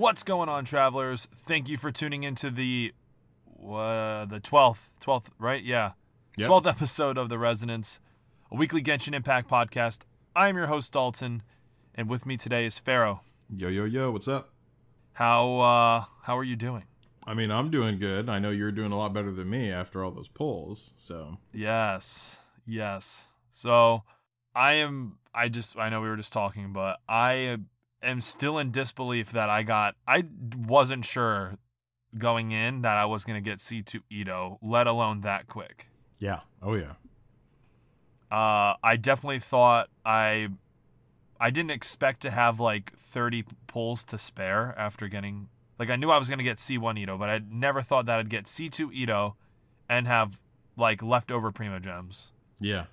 What's going on, travelers? Thank you for tuning into the uh, the twelfth, twelfth, right? Yeah, Yep. twelfth episode of the Resonance, a weekly Genshin Impact podcast. I'm your host Daulton, and with me today is Faro. Yo, yo, yo, what's up? How uh, how are you doing? I mean, I'm doing good. I know you're doing a lot better than me after all those polls. So, Yes, yes. So I am. I just. I know we were just talking, but I am still in disbelief that I got. I wasn't sure going in that I was gonna get C2 Itto, let alone that quick. yeah. Oh, yeah. Uh, I definitely thought I. I didn't expect to have like 30 pulls to spare after getting. Like I knew I was gonna get C1 Itto, but I never thought that I'd get C2 Itto, and have like leftover Primogems. Yeah.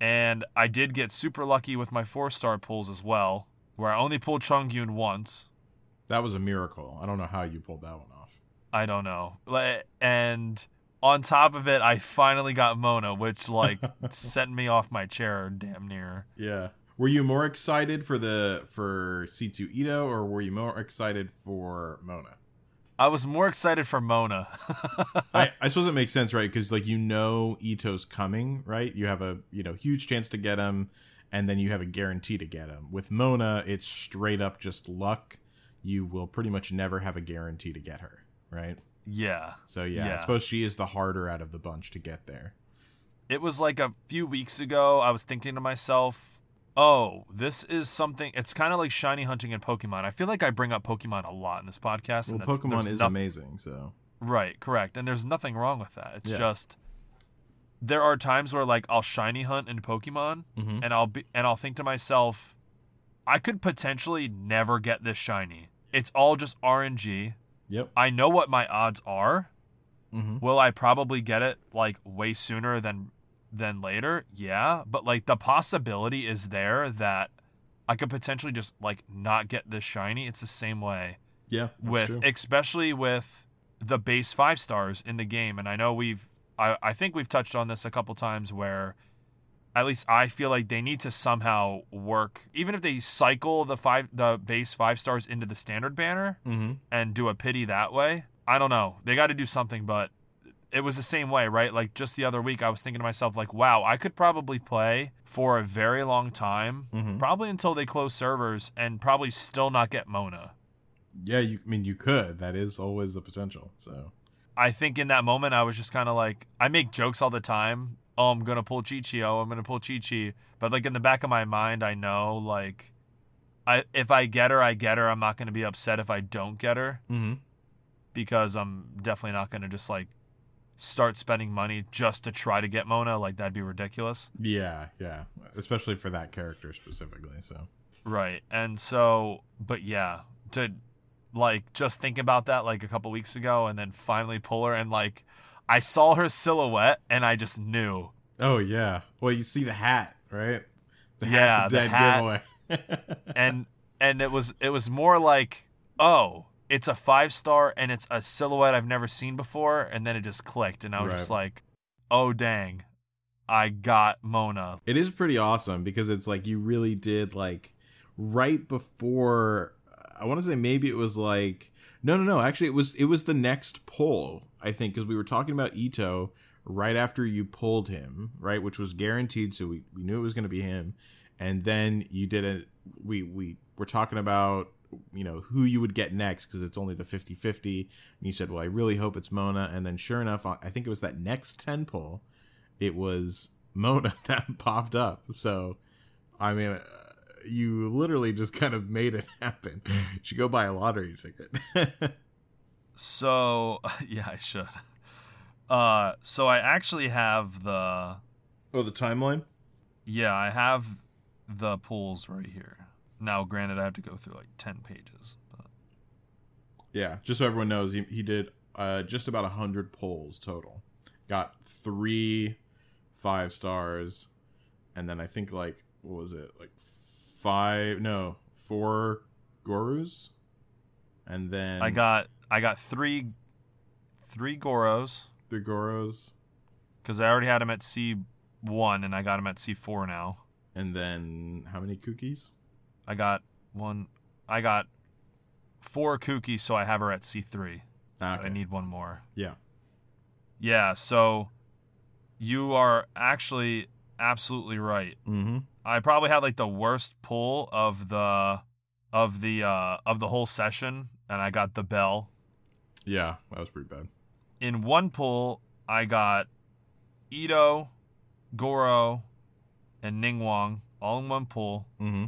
And I did get super lucky with my four star pulls as well, where I only pulled Chongyun once. That was a miracle. I don't know how you pulled that one off. I don't know. And on top of it, I finally got Mona, which like sent me off my chair damn near. Yeah. Were you more excited for the for C2 Itto or were you more excited for Mona? I was more excited for Mona. I, I suppose it makes sense, right? Because like you know Itto's coming, right? You have a you know huge chance to get him, and then you have a guarantee to get him. With Mona, it's straight up just luck. You will pretty much never have a guarantee to get her, right? yeah. So yeah, I suppose she is the harder out of the bunch to get there. It was like a few weeks ago, I was thinking to myself, oh, this is something. It's kind of like shiny hunting in Pokemon. I feel like I bring up Pokemon a lot in this podcast. Well, and Pokemon is noth- amazing, so Right, correct. And there's nothing wrong with that. It's Yeah. just there are times where like I'll shiny hunt in Pokemon Mhm. and I'll be and I'll think to myself, I could potentially never get this shiny. It's all just RNG. yep. I know what my odds are. Mm-hmm. Will I probably get it like way sooner than than later? Yeah, but like the possibility is there that I could potentially just like not get this shiny. It's the same way Yeah, with true. especially with the base five stars in the game and i know we've I, I think we've touched on this a couple times where at least i feel like they need to somehow work even if they cycle the five the base five stars into the standard banner mm-hmm. and do a pity that way i don't know they got to do something but it was the same way right like just the other week i was thinking to myself like wow i could probably play for a very long time Mhm. probably until they close servers and probably still not get mona Yeah, you. I mean, you could. That is always the potential. So I think in that moment I was just kind of like I make jokes all the time. Oh, I'm gonna pull Qiqi. Oh, I'm gonna pull Qiqi. But like in the back of my mind, I know like, I if I get her, I get her. I'm not gonna be upset if I don't get her mm-hmm. because I'm definitely not gonna just like start spending money just to try to get Mona. Like that'd be ridiculous. yeah, yeah, especially for that character specifically. So Right. And so, but yeah, to like just think about that like a couple weeks ago and then finally pull her and like I saw her silhouette and I just knew. Oh yeah. Well, you see the hat, right? The Yeah, a the dead hat. giveaway. And and it was it was more like, "Oh, it's a 5 star and it's a silhouette I've never seen before." And then it just clicked and I was just like, "Oh dang. I got Mona." it is pretty awesome because it's like you really did like right before. I want to say maybe it was like no, no, no. Actually, it was it was the next poll. I think because we were talking about Itto right after you pulled him, right, which was guaranteed. So we, we knew it was going to be him. And then you did it. We we were talking about you know who you would get next because it's only the 50-50 and you said well i really hope it's mona and then sure enough i think it was that next 10 pull it was mona that popped up so i mean you literally just kind of made it happen you should go buy a lottery ticket So yeah, I should. Uh, so I actually have the oh the timeline yeah, I have the pools right here. Now, granted, I have to go through like ten pages. But Yeah, just so everyone knows, he, he did uh, just about 100 polls total. Got three five stars, and then I think, like, what was it? Like, five, no, four Gorus? And then I got I got three three Goros the Goros, because I already had them at C one and I got them at C four now. and then how many Kukis? I got one. I got four Kuki, so I have her at C three. But I need one more. yeah. Yeah, so you are actually absolutely right. Mm-hmm. I probably had like the worst pull of the of the uh of the whole session and I got the bell. Yeah, that was pretty bad. In one pull, I got Itto, Goro, and Ningguang all in one pull. Mm-hmm.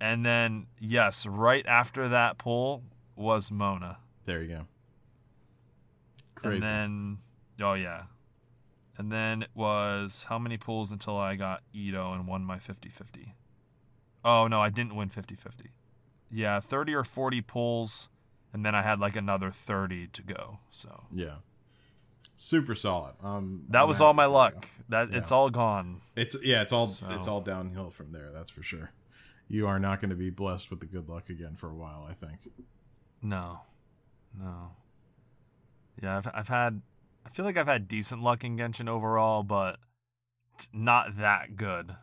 And then yes, right after that pull was Mona. There you go. Crazy. And then oh yeah. And then it was how many pulls until I got Itto and won my 50-50. Oh no, I didn't win 50-50. Yeah, 30 or 40 pulls and then I had like another 30 to go. So yeah. Super solid. Um, that I'm was all my luck. That it's all gone. It's yeah, it's all So- it's all downhill from there. That's for sure. You are not going to be blessed with the good luck again for a while. I think. No. No. Yeah, I've I've had I feel like I've had decent luck in Genshin overall, but not that good.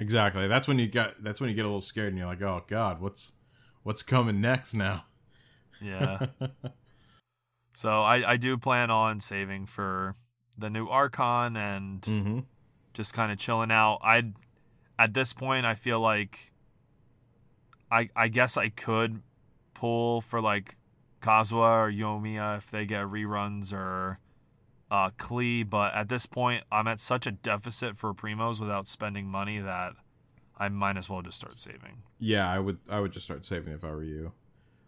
Exactly. That's when you get That's when you get a little scared and you're like, "Oh God, what's what's coming next now?" Yeah. so I, I do plan on saving for the new Archon and mm-hmm. just kind of chilling out. I at this point I feel like I I guess I could pull for like Kazuha or Yoimiya if they get reruns or uh Klee, but at this point I'm at such a deficit for primos without spending money that I might as well just start saving. Yeah, I would. I would just start saving if I were you.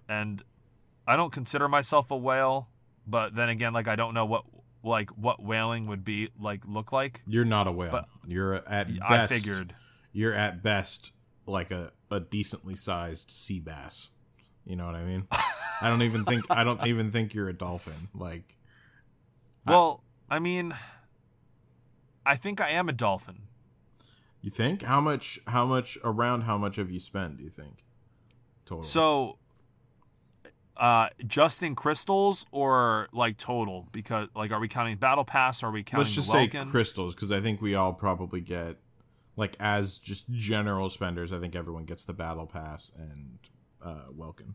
and I don't consider myself a whale, but then again, like I don't know what like what whaling would be like look like. You're not a whale. But- you're at best. I figured. you're at best like a a decently sized sea bass. You know what I mean? I don't even think. I don't even think you're a dolphin. Like, Well, I mean, I think I am a dolphin. you think how much? How much around? How much have you spent? Do you think? Total. So, uh, just in crystals or like total? Because like, are we counting battle pass? Or are we counting? let's just say crystals because I think we all probably get like as just general spenders. I think everyone gets the battle pass and uh, Welkin.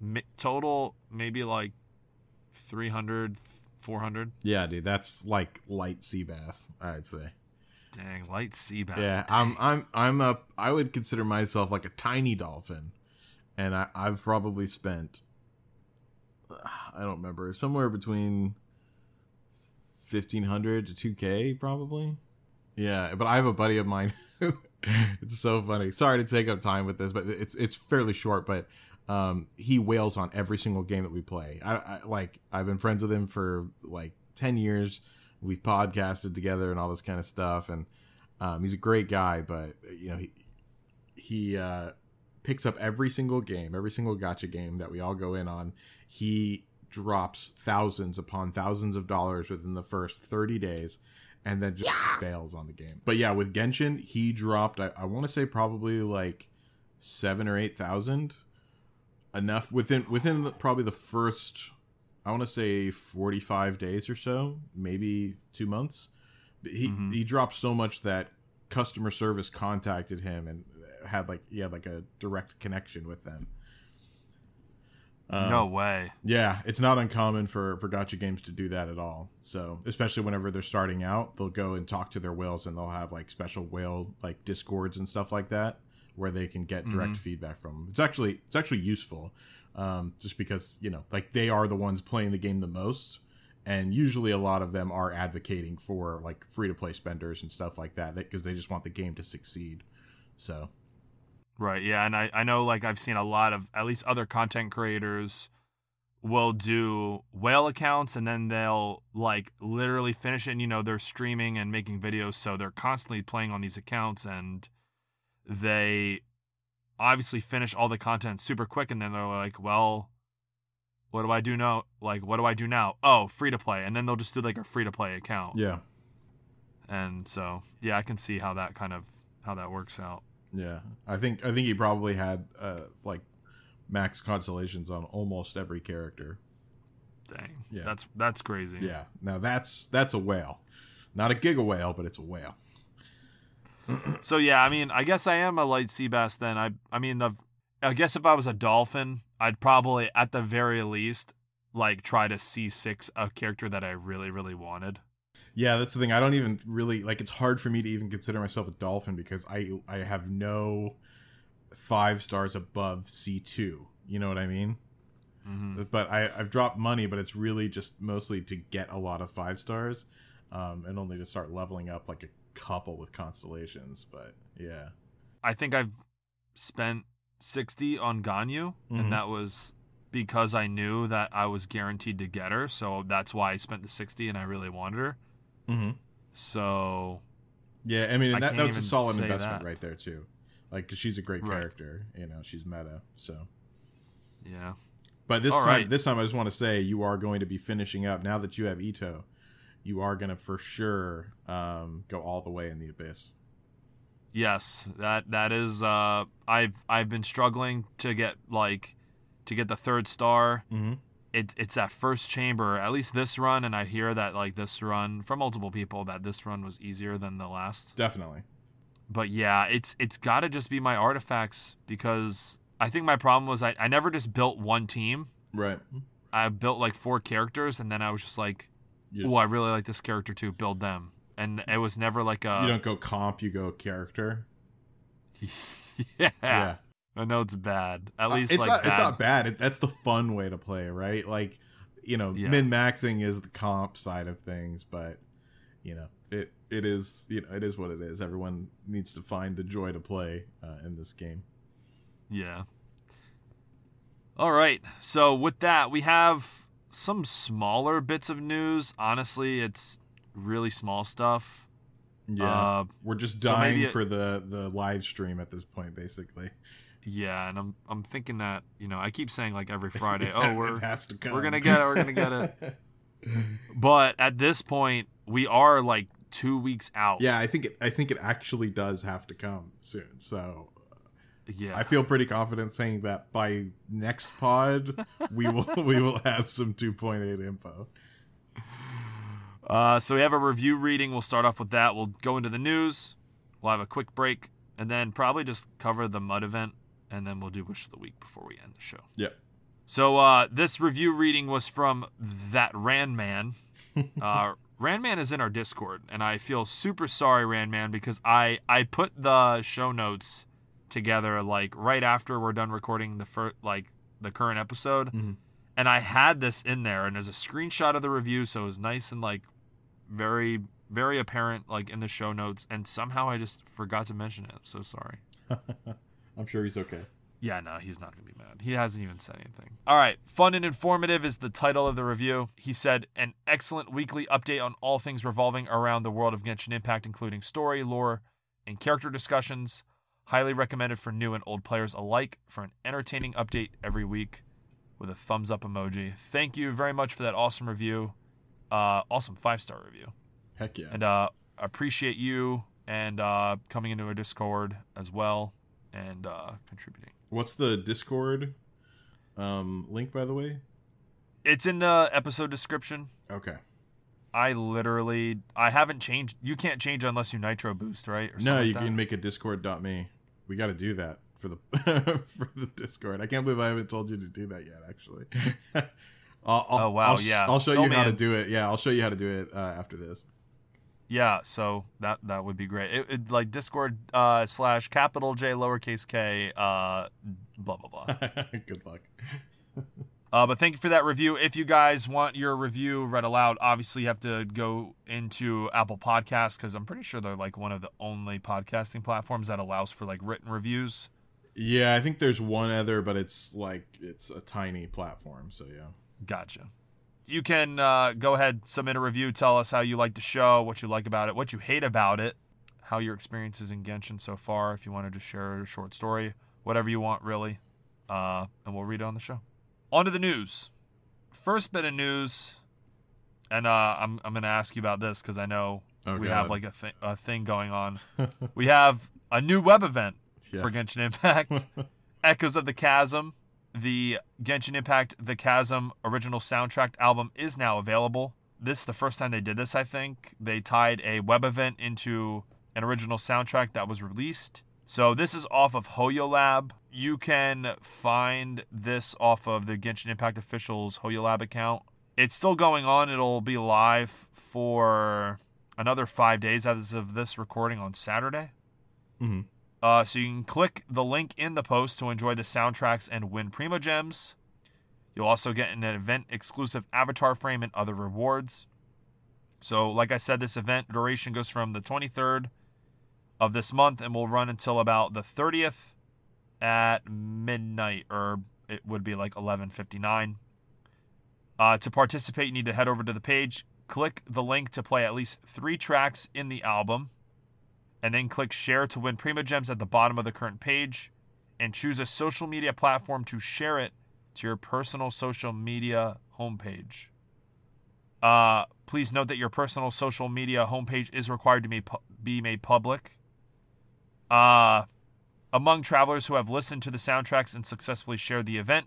Mi- total maybe like 300, 400. Yeah, dude, that's like light sea bass. I'd say. Dang, light sea bass. Yeah, I'm I'm I'm a I would consider myself like a tiny dolphin, and I I've probably spent I don't remember somewhere between fifteen hundred to two k probably. Yeah, but I have a buddy of mine. who it's so funny. Sorry to take up time with this, but it's it's fairly short. But um, he whales on every single game that we play. I, I like I've been friends with him for like ten years. We've podcasted together and all this kind of stuff, and um, he's a great guy. But you know he he uh, picks up every single game, every single gacha game that we all go in on. He drops thousands upon thousands of dollars within the first 30 days and then just bails on the game. But yeah, with Genshin, he dropped, I, I want to say probably like seven or 8,000 enough within, within the, probably the first, I want to say 45 days or so, maybe two months. But He, mm-hmm. he dropped so much that customer service contacted him and had like, he had like a direct connection with them. no um, way. Yeah, it's not uncommon for for gacha games to do that at all. So, especially whenever they're starting out, they'll go and talk to their whales, and they'll have like special whale like discords and stuff like that where they can get direct feedback from them. It's actually it's actually useful, um, just because you know like they are the ones playing the game the most, and usually a lot of them are advocating for like free to play spenders and stuff like that because they just want the game to succeed. So Right. Yeah, and I I know like I've seen a lot of at least other content creators will do whale accounts and then they'll like literally finish it and you know they're streaming and making videos so they're constantly playing on these accounts and they obviously finish all the content super quick and then they're like well what do I do now like what do I do now oh free to play and then they'll just do like a free to play account yeah, and so yeah I can see how that kind of how that works out yeah. I think I think he probably had uh, like max constellations on almost every character. dang Yeah. that's that's crazy Yeah. Now that's that's a whale, not a giga whale, but it's a whale. So yeah, I mean, I guess I am a light sea bass then. I I mean the I guess if I was a dolphin, I'd probably at the very least like try to C6 a character that I really really wanted. Yeah, that's the thing. I don't even really like. It's hard for me to even consider myself a dolphin because I I have no five stars above C two. You know what I mean? Mm-hmm. But I I've dropped money, but it's really just mostly to get a lot of five stars, um, and only to start leveling up like a couple with constellations. But yeah, I think I've spent 60 on Ganyu Mhm. and that was because I knew that I was guaranteed to get her, so that's why I spent the 60 and I really wanted her. mm-hmm. So, yeah. I mean, I that that's a solid investment that. right there too. Like, 'cause she's a great Right. character. You know, she's meta. So. yeah. But this All time, right. this time, I just want to say you are going to be finishing up now that you have Itto. You are going to for sure um, go all the way in the abyss. Yes, that that is. Uh, I've I've been struggling to get like to get the third star. Mm-hmm. It, it's that first chamber, at least this run, and I hear that like this run from multiple people that this run was easier than the last. Definitely. But yeah, it's it's got to just be my artifacts because I think my problem was I, I never just built one team. Right. I built like four characters, and then I was just like, oh, I really like this character too. Build them, and it was never like a you don't go comp, you go character. yeah. Yeah. I know it's bad. At Uh, least it's like not. bad. It's not bad. It, that's the fun way to play, right? Like, you know, Yeah. min maxing is the comp side of things, but you know, it it is. You know, it is what it is. Everyone needs to find the joy to play uh, in this game. Yeah. All right. So with that, we have some smaller bits of news. Honestly, it's really small stuff. Yeah, Uh, we're just dying maybe it- for the the live stream at this point, basically. Yeah, and I'm I'm thinking that you know I keep saying like every Friday, oh we're it has to come. we're gonna get it, we're gonna get it. But at this point, we are like two weeks out. yeah, I think it. I think it actually does have to come soon. So yeah. I feel pretty confident saying that by next pod we will we will have some 2.8 info. Uh, so we have a review reading. We'll start off with that. We'll go into the news. We'll have a quick break, and then probably just cover the mud event, and then we'll do wish of the week before we end the show. Yep. So uh, this review reading was from that Randman. Uh, Randman is in our Discord, and I feel super sorry, Randman, because I I put the show notes together like right after we're done recording the first like the current episode, Mhm. and I had this in there, and there's a screenshot of the review, so it was nice and like very very apparent like in the show notes, and somehow I just forgot to mention it. I'm so sorry. I'm sure he's okay. Yeah, no, he's not going to be mad. He hasn't even said anything. All right. Fun and informative is the title of the review. He said, an excellent weekly update on all things revolving around the world of Genshin Impact, including story, lore, and character discussions. Highly recommended for new and old players alike for an entertaining update every week with a thumbs up emoji. Thank you very much for that awesome review. Uh, awesome five star review. Heck yeah. And uh, appreciate you and uh, coming into a Discord as well and uh, contributing. What's the Discord um, link, by the way? It's in the episode description. Okay. I literally, I haven't changed. You can't change unless you nitro boost, right? Or No, you like can make a Discord.me. We got to do that for the for the Discord. I can't believe I haven't told you to do that yet. Actually. I'll, I'll, Oh, wow, I'll, yeah. I'll show Oh, you how to do it. Yeah, I'll show you how to do it uh, after this. yeah, so that that would be great. It, it like Discord uh, slash capital J lowercase K uh, blah blah blah. Good luck. Uh, but thank you for that review. If you guys want your review read aloud, obviously you have to go into Apple Podcasts because I'm pretty sure they're like one of the only podcasting platforms that allows for like written reviews. Yeah, I think there's one other, but it's like it's a tiny platform. So yeah. Gotcha. You can uh, go ahead, submit a review, tell us how you like the show, what you like about it, what you hate about it, how your experiences in Genshin so far. If you wanted to share a short story, whatever you want, really, uh, and we'll read it on the show. On to the news. First bit of news, and uh, I'm I'm gonna ask you about this because I know Oh, we God. have like a, th- a thing going on. we have a new web event Yeah. for Genshin Impact, Echoes of the Chasm. The Genshin Impact The Chasm original soundtrack album is now available. This is the first time they did this, I think. They tied a web event into an original soundtrack that was released. So this is off of HoYoLAB. You can find this off of the Genshin Impact official's HoYoLAB account. It's still going on. It'll be live for another five days as of this recording on Saturday. Mhm. Uh, so you can click the link in the post to enjoy the soundtracks and win Primogems. You'll also get an event exclusive avatar frame and other rewards. So, like I said, this event duration goes from the 23rd of this month and will run until about the 30th at midnight, or it would be like 11:59. Uh, to participate, you need to head over to the page, click the link to play at least three tracks in the album, and then click share to win Primogems at the bottom of the current page, and choose a social media platform to share it to your personal social media homepage. Uh, please note that your personal social media homepage is required to be, made public. Uh, among travelers who have listened to the soundtracks and successfully shared the event,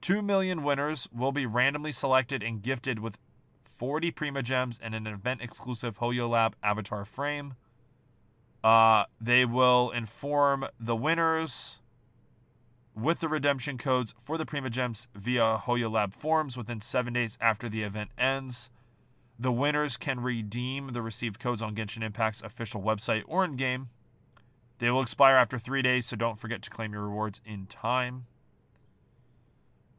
2 million winners will be randomly selected and gifted with 40 Primogems and an event exclusive HoYoLAB avatar frame. Uh, they will inform the winners with the redemption codes for the Primogems via HoYoLAB forums within seven days after the event ends. The winners can redeem the received codes on Genshin Impact's official website or in game. They will expire after three days, so don't forget to claim your rewards in time.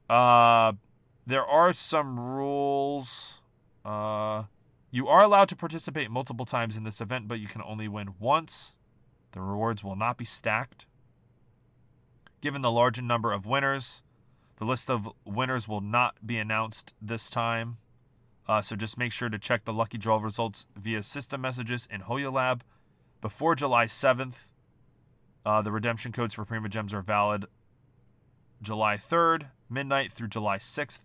Uh, there are some rules. Uh, you are allowed to participate multiple times in this event, but you can only win once. The rewards will not be stacked. Given the large number of winners, the list of winners will not be announced this time. Uh, so just make sure to check the lucky draw results via system messages in HoYoLAB before July 7th. Uh, the redemption codes for Primogems are valid July 3rd, midnight through July 6th,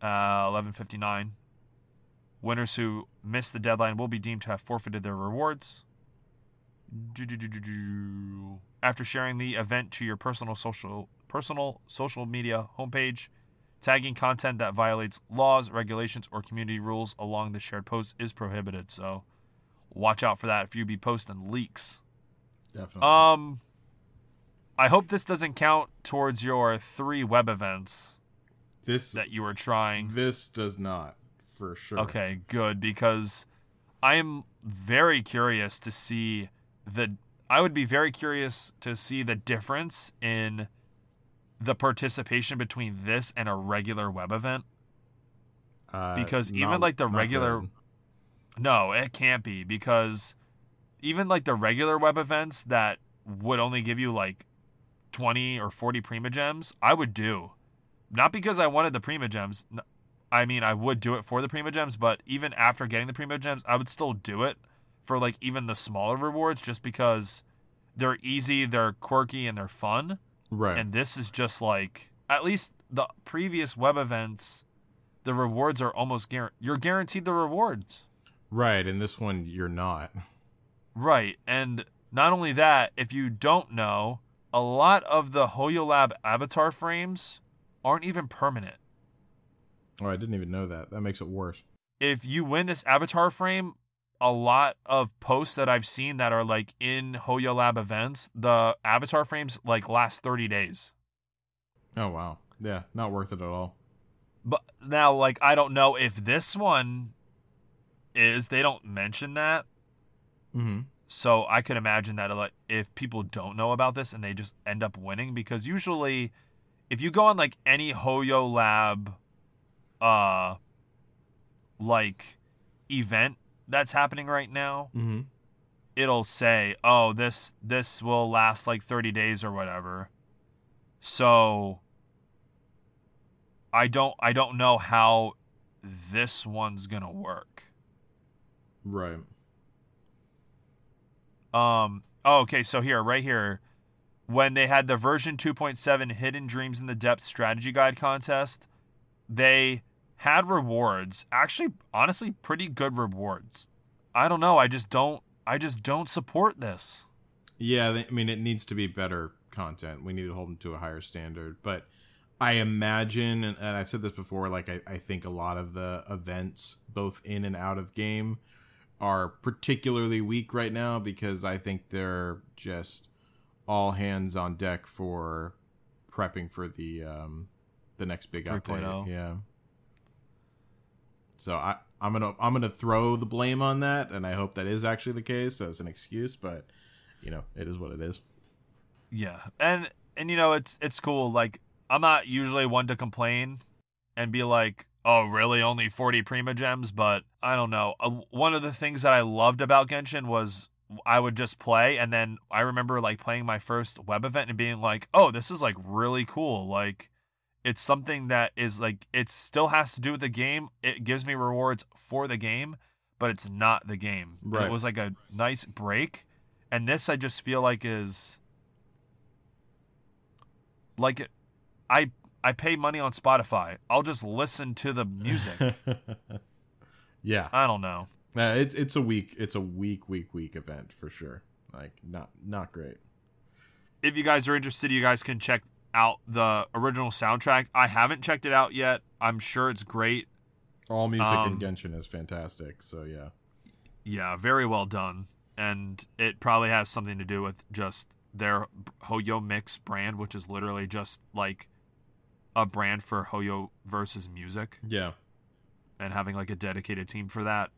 uh, 11:59. Winners who miss the deadline will be deemed to have forfeited their rewards. After sharing the event to your personal social personal social media homepage, tagging content that violates laws, regulations, or community rules along the shared post is prohibited. So watch out for that if you be posting leaks. Definitely. Um, I hope this doesn't count towards your three web events this that you were trying. this does not for sure. Okay, good because I am very curious to see the. I would be very curious to see the difference in the participation between this and a regular web event. Uh, Because even not- like the regular- good. No, it can't be because even like the regular web events that would only give you like 20 or 40 Primogems, I would do. Not because I wanted the Primogems. I mean, I would do it for the Primogems, but even after getting the Primogems, I would still do it for like even the smaller rewards just because they're easy, they're quirky, and they're fun. right. And this is just like at least the previous web events, the rewards are almost guaranteed. You're guaranteed the rewards. right, and this one you're not. Right. And not only that, if you don't know, a lot of the HoYoLAB avatar frames aren't even permanent. Oh, I didn't even know that. That makes it worse. If you win this avatar frame, a lot of posts that I've seen that are like in HoYoLAB events, the avatar frames like last 30 days. Oh wow. Yeah, not worth it at all. But now, like, I don't know if this one is. They don't mention that. Mm-hmm. So I could imagine that if people don't know about this and they just end up winning, because usually, if you go on like any HoYoLAB, uh, like event that's happening right now, Mm-hmm. it'll say, "Oh, this this will last like 30 days or whatever." So I don't I don't know how this one's going to work. Right. Um oh, okay, so here right here when they had the version 2.7 Hidden Dreams in the Depth strategy guide contest, they had rewards. Actually, honestly, pretty good rewards. I don't know, I just don't I just don't support this. Yeah, I mean, it needs to be better content. We need to hold them to a higher standard. But I imagine, and, and I've said this before, like, I, I think a lot of the events, both in and out of game, are particularly weak right now because I think they're just all hands on deck for prepping for the um, the next big update. 3.0. Yeah. So I I'm gonna I'm gonna throw the blame on that, and I hope that is actually the case as an excuse. But you know, it is what it is. Yeah, and and you know it's it's cool. Like I'm not usually one to complain and be like, "Oh, really? Only 40 Primogems?" But I don't know. Uh, one of the things that I loved about Genshin was I would just play, and then I remember like playing my first web event and being like, "Oh, this is like really cool." Like it's something that is like it still has to do with the game. It gives me rewards for the game, but it's not the game. Right. It was like a nice break, and this I just feel like is like I I pay money on Spotify. I'll just listen to the music. yeah, I don't know. uh, it's it's a week it's a week week week event for sure. Like not not great. If you guys are interested, you guys can check out the original soundtrack. I haven't checked it out yet. I'm sure it's great. All music Um, in Genshin is fantastic. So yeah, Yeah, very well done. And it probably has something to do with just their Hoyo Mix brand, which is literally just like a brand for Hoyo versus music. yeah, and having like a dedicated team for that.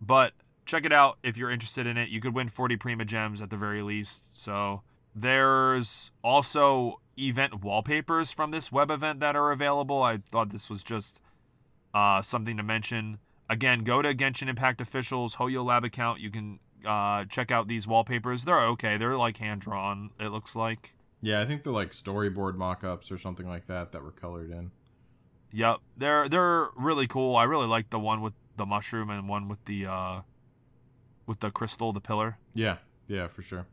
But check it out if you're interested in it. You could win 40 Primogems at the very least. So there's also event wallpapers from this web event that are available. I thought this was just uh, something to mention. Again, go to Genshin Impact Official's HoYoLAB account. You can uh, check out these wallpapers. They're okay. They're like hand drawn, it looks like. Yeah. I think they're like storyboard mock-ups or something like that that were colored in. Yep, they're they're really cool. I really like the one with the mushroom and one with the uh with the crystal, the pillar. Yeah, yeah, for sure.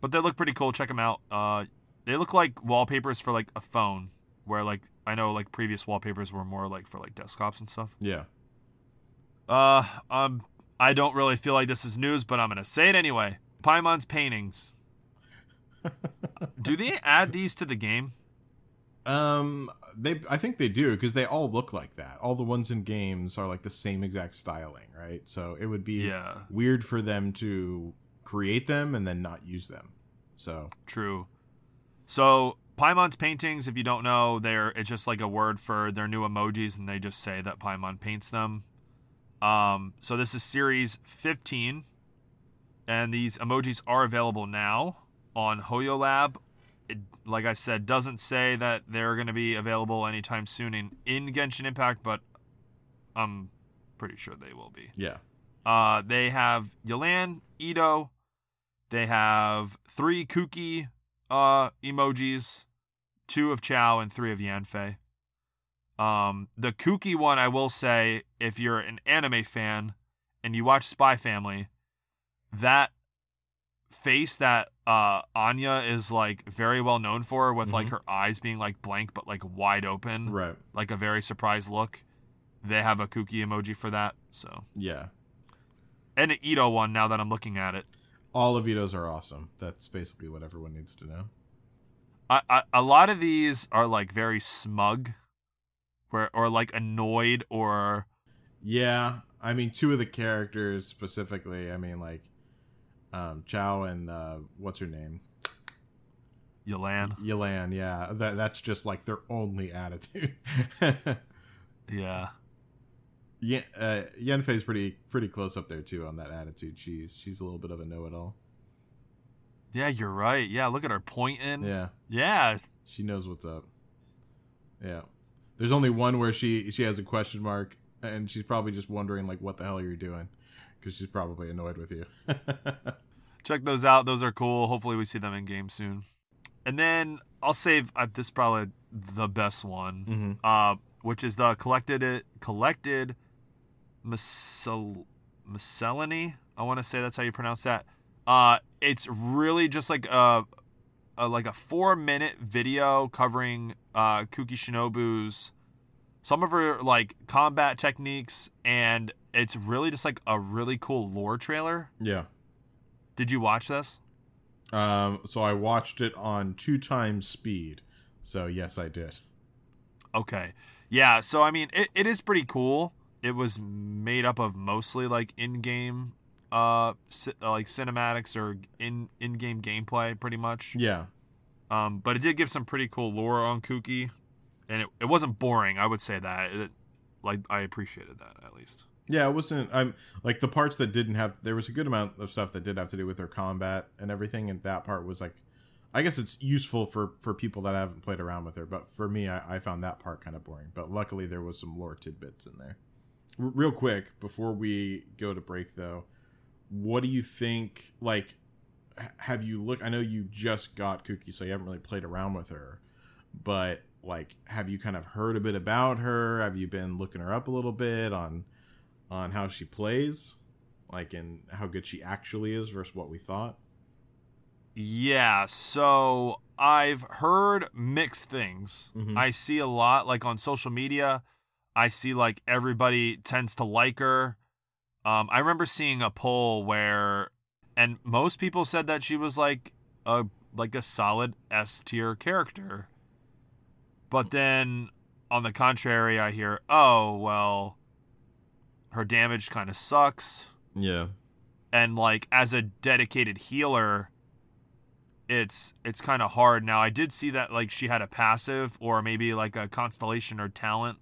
But they look pretty cool. Check them out. Uh, they look like wallpapers for like a phone, where like I know like previous wallpapers were more like for like desktops and stuff. Yeah, Uh, um, I don't really feel like this is news, but I'm gonna say it anyway. Paimon's paintings. Do they add these to the game? Um, they I think they do because they all look like that. All the ones in games are like the same exact styling, right? So it would be Yeah. weird for them to create them and then not use them. So True. So Paimon's paintings, if you don't know, they're it's just like a word for their new emojis, and they just say that Paimon paints them. Um, so this is series 15, and these emojis are available now on HoYoLAB. It, like I said, doesn't say that they're going to be available anytime soon in, in Genshin Impact, but I'm pretty sure they will be. yeah, Uh, they have Yelan, Itto. They have three Kuki uh, emojis, two of Chow, and three of Yanfei. Um, the Kuki one, I will say, if you're an anime fan and you watch Spy Family, that face that uh, Anya is like very well known for, with like Mhm. her eyes being like blank but like wide open, right. like a very surprised look. They have a Kuki emoji for that, so Yeah, and an Itto one now that I'm looking at it. all of Itto's are awesome. That's basically what everyone needs to know. I, I, a lot of these are like very smug, where or like annoyed or Yeah, I mean, two of the characters specifically. I mean, like, um, Chow and uh, what's her name, Yelan. Yelan. Yeah, that that's just like their only attitude. Yeah. Yeah, uh, Yanfei's pretty pretty close up there too on that attitude. She's she's a little bit of a know-it-all. Yeah, you're right. Yeah, look at her pointing. Yeah, Yeah. she knows what's up. Yeah, there's only one where she she has a question mark, and she's probably just wondering like, what the hell are you doing? Because she's probably annoyed with you. Check those out. Those are cool. Hopefully, we see them in game soon. And then I'll save uh, this is probably the best one, mm-hmm. uh, which is the collected collected miscel- miscellany. I want to say that's how you pronounce that. Uh, it's really just like a, a like a four minute video covering uh, Kuki Shinobu's some of her like combat techniques, and it's really just like a really cool lore trailer. Yeah. Did you watch this? Um. So I watched it on two times speed. So yes, I did. Okay. Yeah, so I mean it, it is pretty cool. It was made up of mostly like in-game uh ci- uh, like cinematics or in in-game gameplay pretty much. Yeah. Um but it did give some pretty cool lore on Kuki and it, it wasn't boring, I would say that. It, like I appreciated that at least. Yeah, it wasn't. I'm like the parts that didn't have. There was a good amount of stuff that did have to do with their combat and everything, and that part was like, I guess it's useful for for people that haven't played around with her. But for me, I, I found that part kind of boring. But luckily, there was some lore tidbits in there. R- real quick before we go to break, though, what do you think? Like, have you look? I know you just got Kuki, so you haven't really played around with her, but like, have you kind of heard a bit about her? Have you been looking her up a little bit on? On how she plays, like and how good she actually is versus what we thought. Yeah, so I've heard mixed things. Mhm. I see a lot like on social media. I see like everybody tends to like her. Um, I remember seeing a poll where, and most people said that she was like a like a solid S tier character. But then, on the contrary, I hear, oh well, her damage kind of sucks. Yeah. and like as a dedicated healer it's it's kind of hard. Now i did see that like she had a passive or maybe like a constellation or talent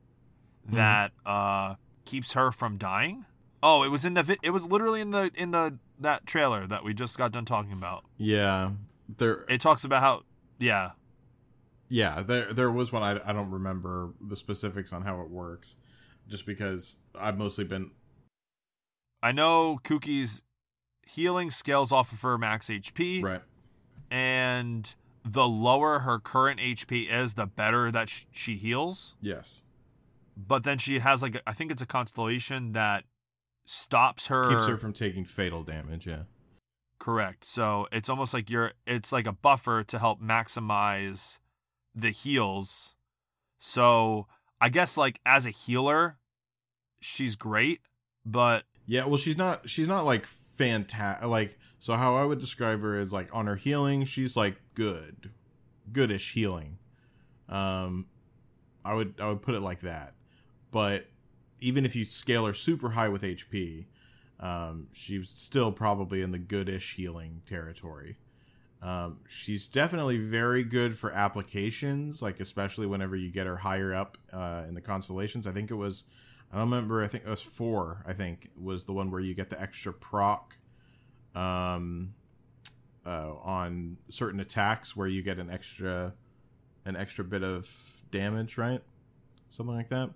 that uh keeps her from dying. Oh it was in the vi- it was literally in the in the that trailer that we just got done talking about. Yeah. There it talks about how yeah. Yeah, there there was one. I, I don't remember the specifics on how it works just because I've mostly been i know kuki's healing scales off of her max hp right. and the lower her current hp is the better that sh- she heals Yes. but then she has like I think it's a constellation that stops her. Keeps her from taking fatal damage, yeah. correct. So it's almost like you're. It's like a buffer to help maximize the heals. So I guess like as a healer, she's great, but Yeah, well she's not she's not like fantastic like so how I would describe her is like on her healing, she's like good. Goodish healing. Um I would I would put it like that. But even if you scale her super high with HP, um, she's still probably in the goodish healing territory. Um, she's definitely very good for applications, like especially whenever you get her higher up uh, in the constellations. I think it was, I don't remember. I think it was four. I think was the one where you get the extra proc, um, uh, on certain attacks where you get an extra, an extra bit of damage, right? Something like that.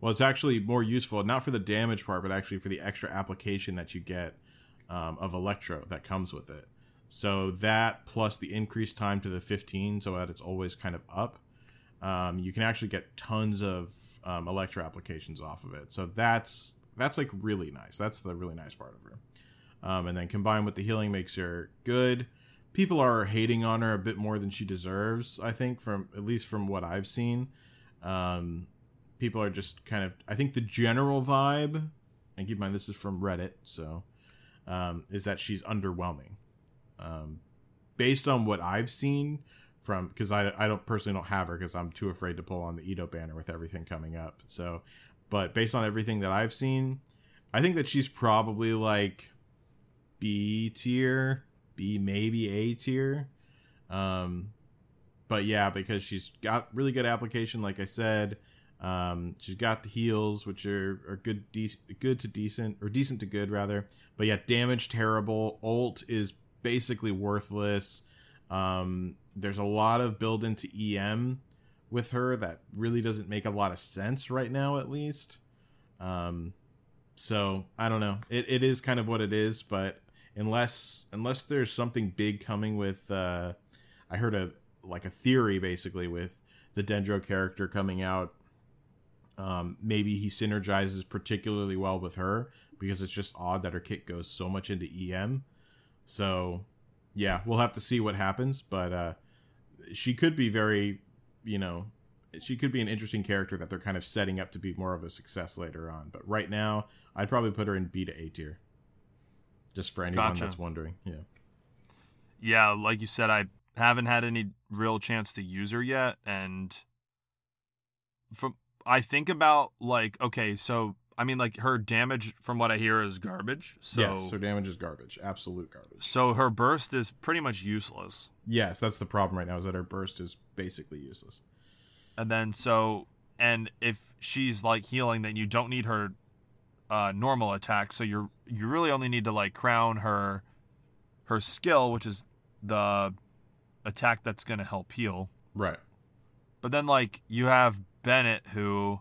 Well, it's actually more useful, not for the damage part, but actually for the extra application that you get um, of Electro that comes with it. So that plus the increased time to the 15, so that it's always kind of up, um, you can actually get tons of um, Electro applications off of it. So that's that's like really nice. That's the really nice part of her. Um, and then combined with the healing makes her good. People are hating on her a bit more than she deserves, I think, from at least from what I've seen. Um, people are just kind of i think the general vibe and keep in mind this is from reddit so um, is that she's underwhelming um, based on what i've seen from because I, I don't personally don't have her because i'm too afraid to pull on the Edo banner with everything coming up so but based on everything that i've seen i think that she's probably like b tier b maybe a tier um, but yeah because she's got really good application like i said Um, she's got the heals, which are, are good, de- good to decent, or decent to good rather. But yeah, damage terrible. Ult is basically worthless. Um, there's a lot of build into EM with her that really doesn't make a lot of sense right now, at least. Um, so I don't know. It, it is kind of what it is, but unless unless there's something big coming with, uh, I heard a like a theory basically with the Dendro character coming out. Um, maybe he synergizes particularly well with her because it's just odd that her kit goes so much into EM. So yeah, we'll have to see what happens, but uh, she could be very, you know, she could be an interesting character that they're kind of setting up to be more of a success later on. But right now, I'd probably put her in B to A tier. Just for anyone Gotcha. that's wondering. Yeah. Yeah, like you said, I haven't had any real chance to use her yet, and from I think about like okay, so I mean like her damage from what I hear is garbage. So yes, her damage is garbage. Absolute garbage. so her burst is pretty much useless. Yes, that's the problem right now is that her burst is basically useless. And then so and if she's like healing, then you don't need her uh, normal attack. So you're you really only need to like crown her her skill, which is the attack that's gonna help heal. Right. But then like you have Bennett who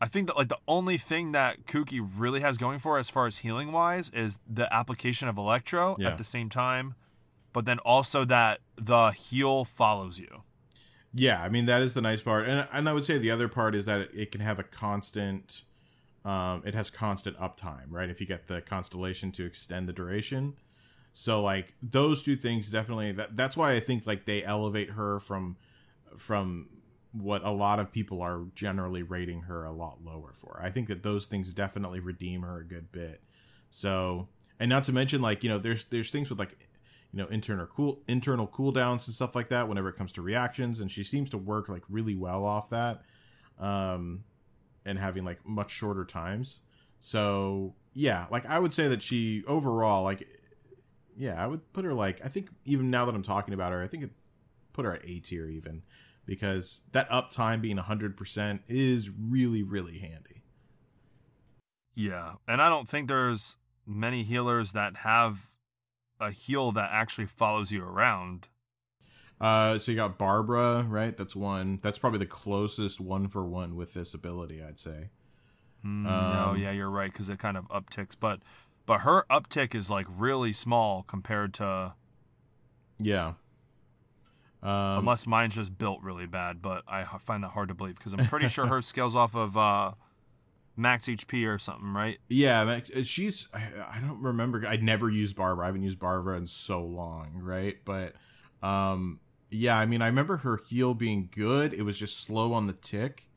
I think that like the only thing that Kuki really has going for as far as healing wise is the application of electro Yeah. at the same time, but then also that the heal follows you. Yeah, I mean that is the nice part, and and I would say the other part is that it, it can have a constant, um, it has constant uptime, right? If you get the constellation to extend the duration, so like those two things definitely that that's why I think like they elevate her from from what a lot of people are generally rating her a lot lower for. I think that those things definitely redeem her a good bit. So, and not to mention like, you know, there's there's things with like you know, internal cool internal cooldowns and stuff like that whenever it comes to reactions and she seems to work like really well off that. Um and having like much shorter times. So, yeah, like I would say that she overall like yeah, I would put her like I think even now that I'm talking about her, I think it put her at A tier even because that uptime being 100% is really really handy. Yeah, and I don't think there's many healers that have a heal that actually follows you around. Uh so you got Barbara, right? That's one. That's probably the closest one for one with this ability, I'd say. Mm, no, Um, yeah, you're right because it kind of upticks, but but her uptick is like really small compared to Yeah. Um, unless mine's just built really bad. But I find that hard to believe because I'm pretty sure her scales off of uh, max HP or something, right? yeah, uh, she's. I, I don't remember. I never used Barbara. I haven't used Barbara in so long, right? But, um, yeah. I mean, I remember her heal being good. It was just slow on the tick,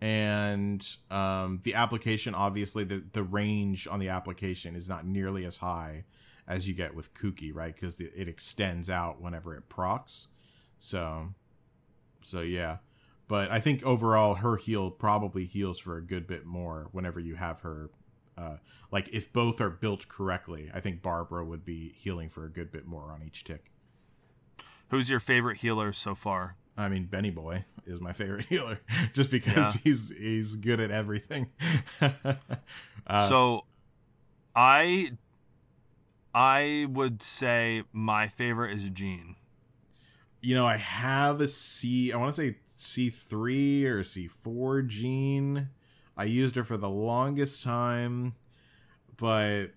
and um, the application. Obviously, the the range on the application is not nearly as high as you get with Kuki, right? Because it extends out whenever it procs. So, so yeah. But I think overall, her heal probably heals for a good bit more whenever you have her. Uh, like if both are built correctly, I think Barbara would be healing for a good bit more on each tick. Who's your favorite healer so far? I mean, Benny Boy is my favorite healer, just because he's he's good at everything. uh, so, I I would say my favorite is Jean. You know, I have a C. I want to say C three or C four Jean. I used her for the longest time, but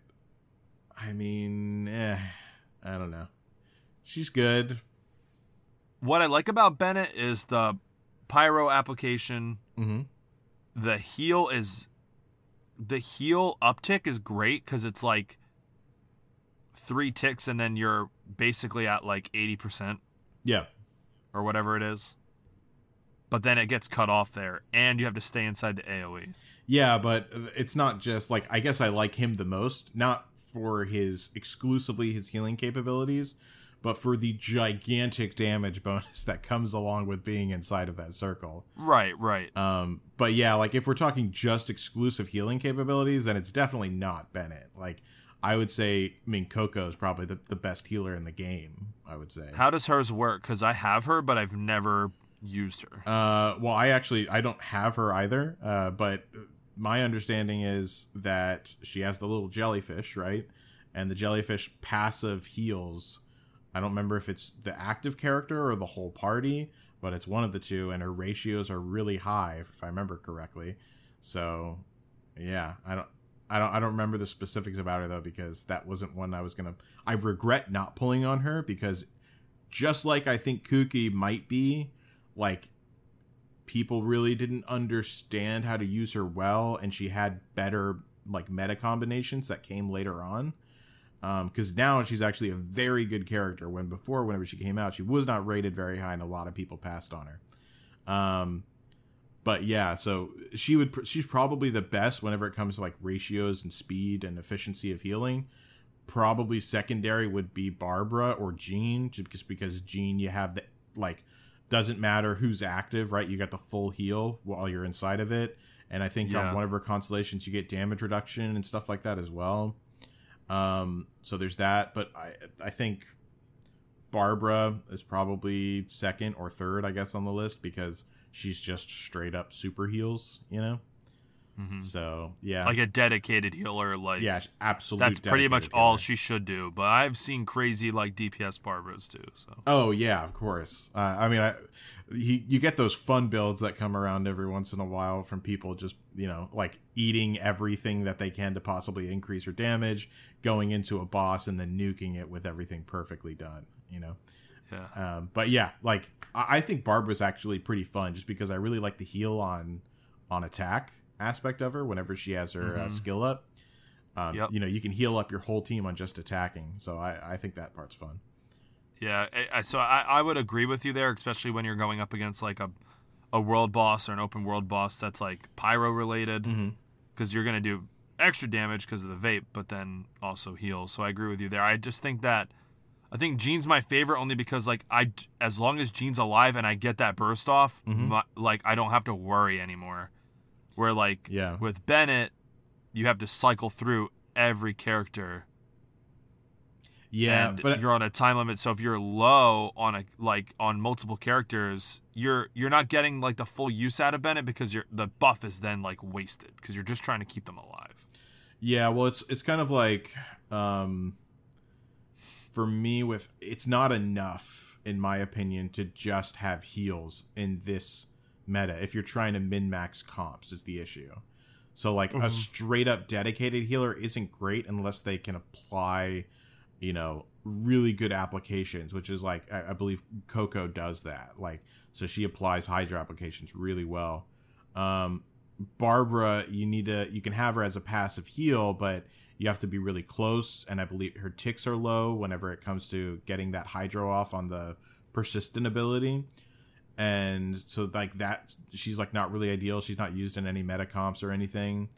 I mean, eh, I don't know. She's good. What I like about Bennett is the pyro application. Mm-hmm. The heal is the heal uptick is great because it's like three ticks and then you're basically at like eighty percent Yeah, or whatever it is. But then it gets cut off there, and you have to stay inside the. AOE. yeah, but it's not just like I guess I like him the most, not for his exclusively his healing capabilities, but for the gigantic damage bonus that comes along with being inside of that circle. Right, right. Um, but yeah, like if we're talking just exclusive healing capabilities, then it's definitely not Bennett. Like I would say, I mean, Coco is probably the, the best healer in the game. I would say. How does hers work? Because I have her, but I've never used her. Uh, well, I actually I don't have her either. Uh, but my understanding is that she has the little jellyfish, right? And the jellyfish passive heals. I don't remember if it's the active character or the whole party, but it's one of the two, and her ratios are really high, if I remember correctly. So, yeah, I don't. I don't I don't remember the specifics about her though because that wasn't one I was gonna I regret not pulling on her because just like I think Kuki might be, like people really didn't understand how to use her well and she had better like meta combinations that came later on. Because um, now she's actually a very good character. When before whenever she came out she was not rated very high and a lot of people passed on her. Um, but yeah so she would she's probably the best whenever it comes to like ratios and speed and efficiency of healing probably secondary would be barbara or jean just because jean you have the like doesn't matter who's active, right? You got the full heal while you're inside of it. And I think yeah. on one of her constellations, you get damage reduction and stuff like that as well. Um, so there's that. But I, I think Barbara is probably second or third, I guess, on the list because she's just straight up super heals, you know? Mm-hmm. So yeah, like a dedicated healer, like yeah, absolutely. That's pretty much healer. all she should do. But I've seen crazy like DPS Barbaras too. So oh yeah, of course. Uh, I mean, I, he, you get those fun builds that come around every once in a while from people just you know like eating everything that they can to possibly increase your damage, going into a boss and then nuking it with everything perfectly done. You know. Yeah. Um, but yeah, like I, I think Barbara's actually pretty fun just because I really like the heal on on attack aspect of her whenever she has her uh, mm-hmm. uh, skill up. Um, yep. You know, you can heal up your whole team on just attacking. So I, I think that part's fun. Yeah, I, so I, I would agree with you there, especially when you're going up against like a, a world boss or an open world boss that's like pyro related, because mm-hmm. you're gonna do extra damage because of the vape, but then also heal. So I agree with you there. I just think that I think Jean's my favorite only because like I as long as Jean's alive and I get that burst off, mm-hmm. my, like I don't have to worry anymore. Where like yeah. with Bennett, you have to cycle through every character. Yeah, and but you're on a time limit. So if you're low on a like on multiple characters, you're you're not getting like the full use out of Bennett because you're the buff is then like wasted because you're just trying to keep them alive. Yeah, well, it's it's kind of like um, for me with it's not enough in my opinion to just have heals in this meta if you're trying to min max comps is the issue. So like mm-hmm. a straight up dedicated healer isn't great unless they can apply, you know, really good applications, which is like I, I believe Coco does that. Like so she applies Hydro applications really well. Um, Barbara, you need to you can have her as a passive heal, but you have to be really close. And I believe her ticks are low whenever it comes to getting that Hydro off on the persistent ability and so like that she's like not really ideal she's not used in any meta comps or anything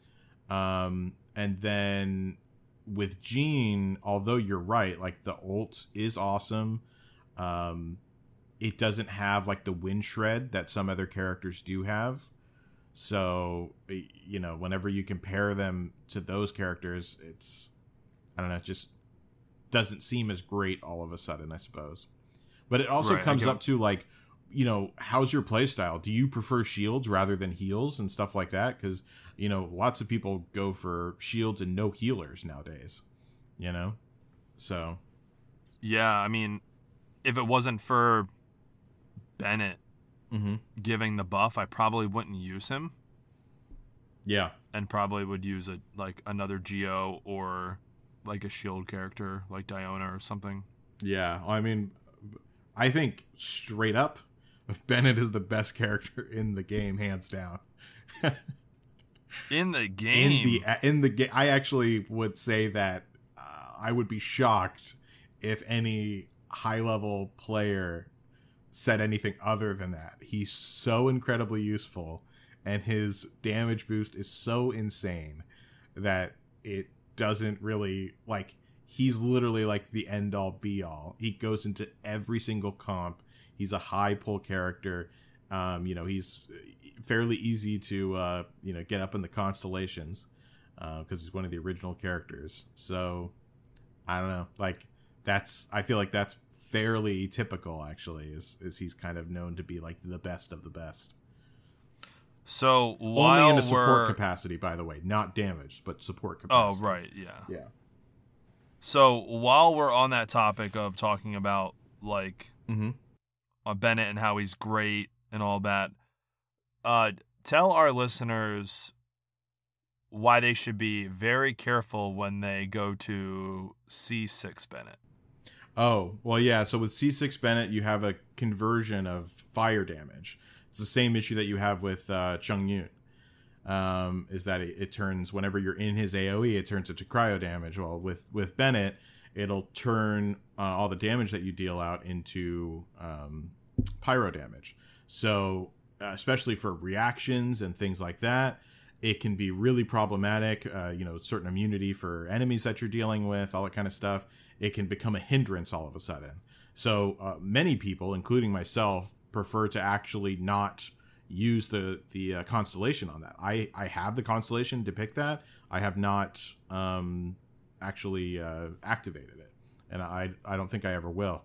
um and then with Jean, although you're right, like the ult is awesome. Um, it doesn't have like the wind shred that some other characters do have. So, you know, whenever you compare them to those characters, it's, I don't know, it just doesn't seem as great all of a sudden, I suppose. But it also right, comes up to like, you know, how's your playstyle? Do you prefer shields rather than heals and stuff like that? Because, you know, lots of people go for shields and no healers nowadays, you know? So. Yeah, I mean, if it wasn't for Bennett mm-hmm. giving the buff, I probably wouldn't use him. Yeah. And probably would use a like another Geo or like a shield character like Diona or something. Yeah, I mean, I think straight up, Bennett is the best character in the game, hands down. in the game, in the in the game, I actually would say that uh, I would be shocked if any high level player said anything other than that. He's so incredibly useful, and his damage boost is so insane that it doesn't really like. He's literally like the end all be all. He goes into every single comp He's a high pull character. Um, you know, he's fairly easy to uh, you know get up in the constellations because uh, he's one of the original characters. So I don't know, like that's I feel like that's fairly typical actually. Is is he's kind of known to be like the best of the best. So while Only in a support we're capacity, by the way, not damaged, but support capacity oh right, yeah. Yeah. So while we're on that topic of talking about like Mm-hmm. uh, Bennett and how he's great and all that, uh, tell our listeners why they should be very careful when they go to C6 Bennett. Oh, well, yeah. So with C6 Bennett, you have a conversion of fire damage. It's the same issue that you have with uh, Chongyun. Um, is that it, it turns whenever you're in his AOE, it turns into cryo damage. Well, with with Bennett, it'll turn uh, all the damage that you deal out into um, pyro damage. So, uh, especially for reactions and things like that, it can be really problematic. Uh, you know, certain immunity for enemies that you're dealing with, all that kind of stuff. It can become a hindrance all of a sudden. So, uh, many people, including myself, prefer to actually not use the the uh, constellation on that. I I have the constellation to pick that. I have not um, actually uh, activated it, and I I don't think I ever will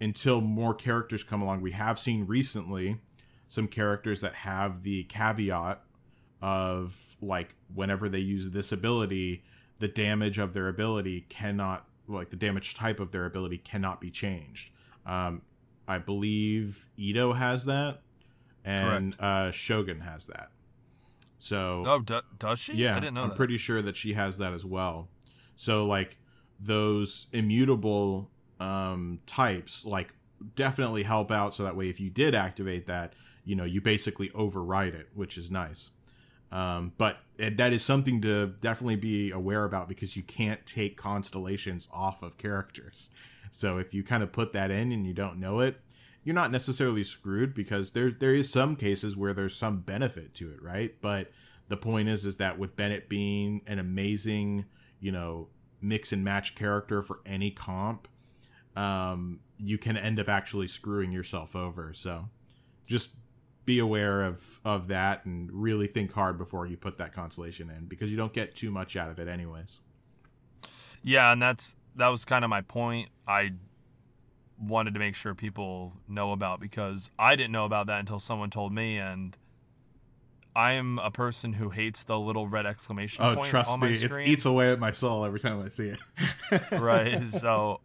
until more characters come along. We have seen recently some characters that have the caveat of like whenever they use this ability, the damage of their ability cannot like the damage type of their ability cannot be changed. Um, I believe Itto has that, and uh, Shogun has that. So Oh, do, does she? yeah, I didn't know I'm that. pretty sure that she has that as well. So like those immutable um, types, like definitely help out. So that way, if you did activate that, you know, you basically override it, which is nice. Um, but that is something to definitely be aware about because you can't take constellations off of characters. So if you kind of put that in and you don't know it, you're not necessarily screwed because there there is some cases where there's some benefit to it, right? But the point is is that with Bennett being an amazing, you know, mix and match character for any comp, um, you can end up actually screwing yourself over. So just be aware of of that and really think hard before you put that constellation in because you don't get too much out of it anyways. Yeah, and that's that was kind of my point. I wanted to make sure people know about because I didn't know about that until someone told me and I am a person who hates the little red exclamation Oh, point trust on me, it eats away at my soul every time I see it. right. So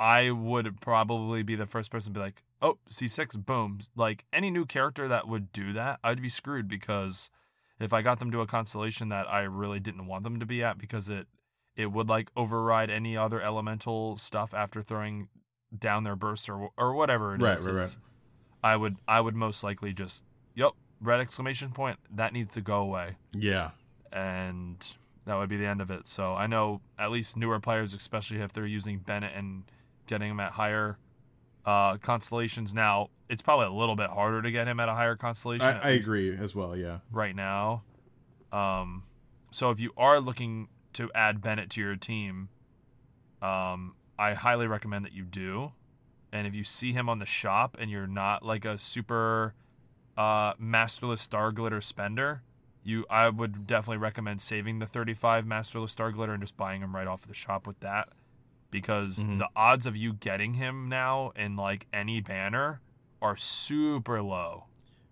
I would probably be the first person to be like, "Oh, C6 boom." Like any new character that would do that, I'd be screwed because if I got them to a constellation that I really didn't want them to be at because it it would like override any other elemental stuff after throwing down their burst or or whatever it is. Right, right, right. I would I would most likely just, "Yep, red exclamation point, that needs to go away." Yeah. and that would be the end of it. So I know at least newer players, especially if they're using Bennett and getting him at higher uh, constellations now, it's probably a little bit harder to get him at a higher constellation. I, I agree as well, yeah. Right now, um, so if you are looking to add Bennett to your team, um, I highly recommend that you do. And if you see him on the shop and you're not like a super uh, masterless star glitter spender, you I would definitely recommend saving the 35 masterless star glitter and just buying him right off the shop with that because Mhm. the odds of you getting him now in like any banner are super low.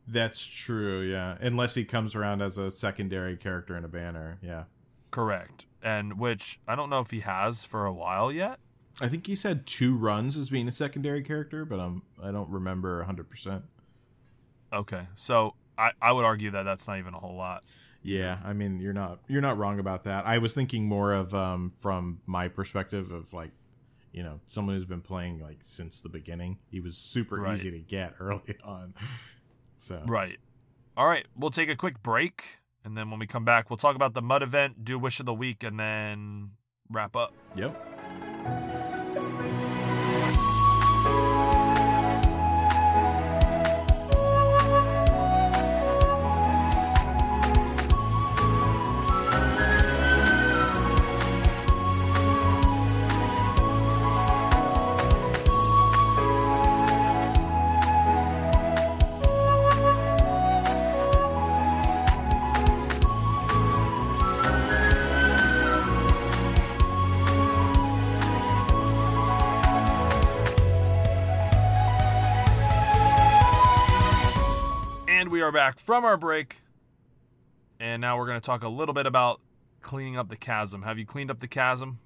That's true, yeah. Unless he comes around as a secondary character in a banner, yeah. Correct. And which I don't know if he has for a while yet. I think he said two runs as being a secondary character, but um, I don't remember 100%. Okay. So I, I would argue that that's not even a whole lot. Yeah, I mean, you're not you're not wrong about that. I was thinking more of um from my perspective of like, you know, someone who's been playing like since the beginning. He was super Right. easy to get early on. So, Right. All right. We'll take a quick break. And then when we come back, we'll talk about the mud event, do wish of the week, and then wrap up. yep. Back from our break, and now we're going to talk a little bit about cleaning up the chasm. Have you cleaned up the chasm?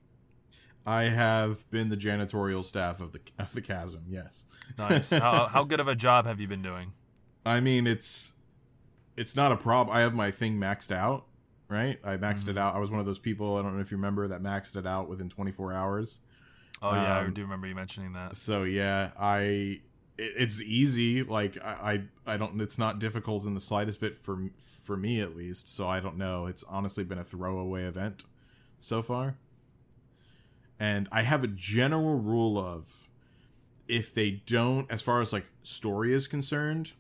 I have been the janitorial staff of the of the chasm. Yes. Nice. how, how good of a job have you been doing? I mean, it's it's not a problem. I have my thing maxed out, right? I maxed it out. I was one of those people. I don't know if you remember that maxed it out within 24 hours. Oh yeah, I Um, do remember you mentioning that. So yeah, I it's easy. Like I, I I don't. It's not difficult in the slightest bit for for me at least. So I don't know. It's honestly been a throwaway event so far. And I have a general rule of if they don't, as far as like story is concerned,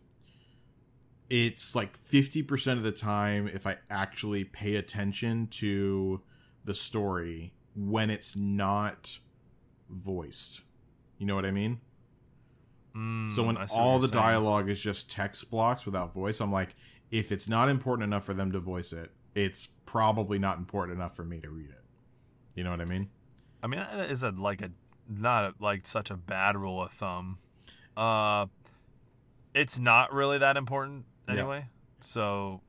it's like 50% of the time if I actually pay attention to the story when it's not voiced. You know what I mean? Mm, So when all the saying. dialogue is just text blocks without voice, I'm like, if it's not important enough for them to voice it, it's probably not important enough for me to read it. You know what I mean? I mean, that is a like a not a, like such a bad rule of thumb. Uh, it's not really that important Yeah. anyway. So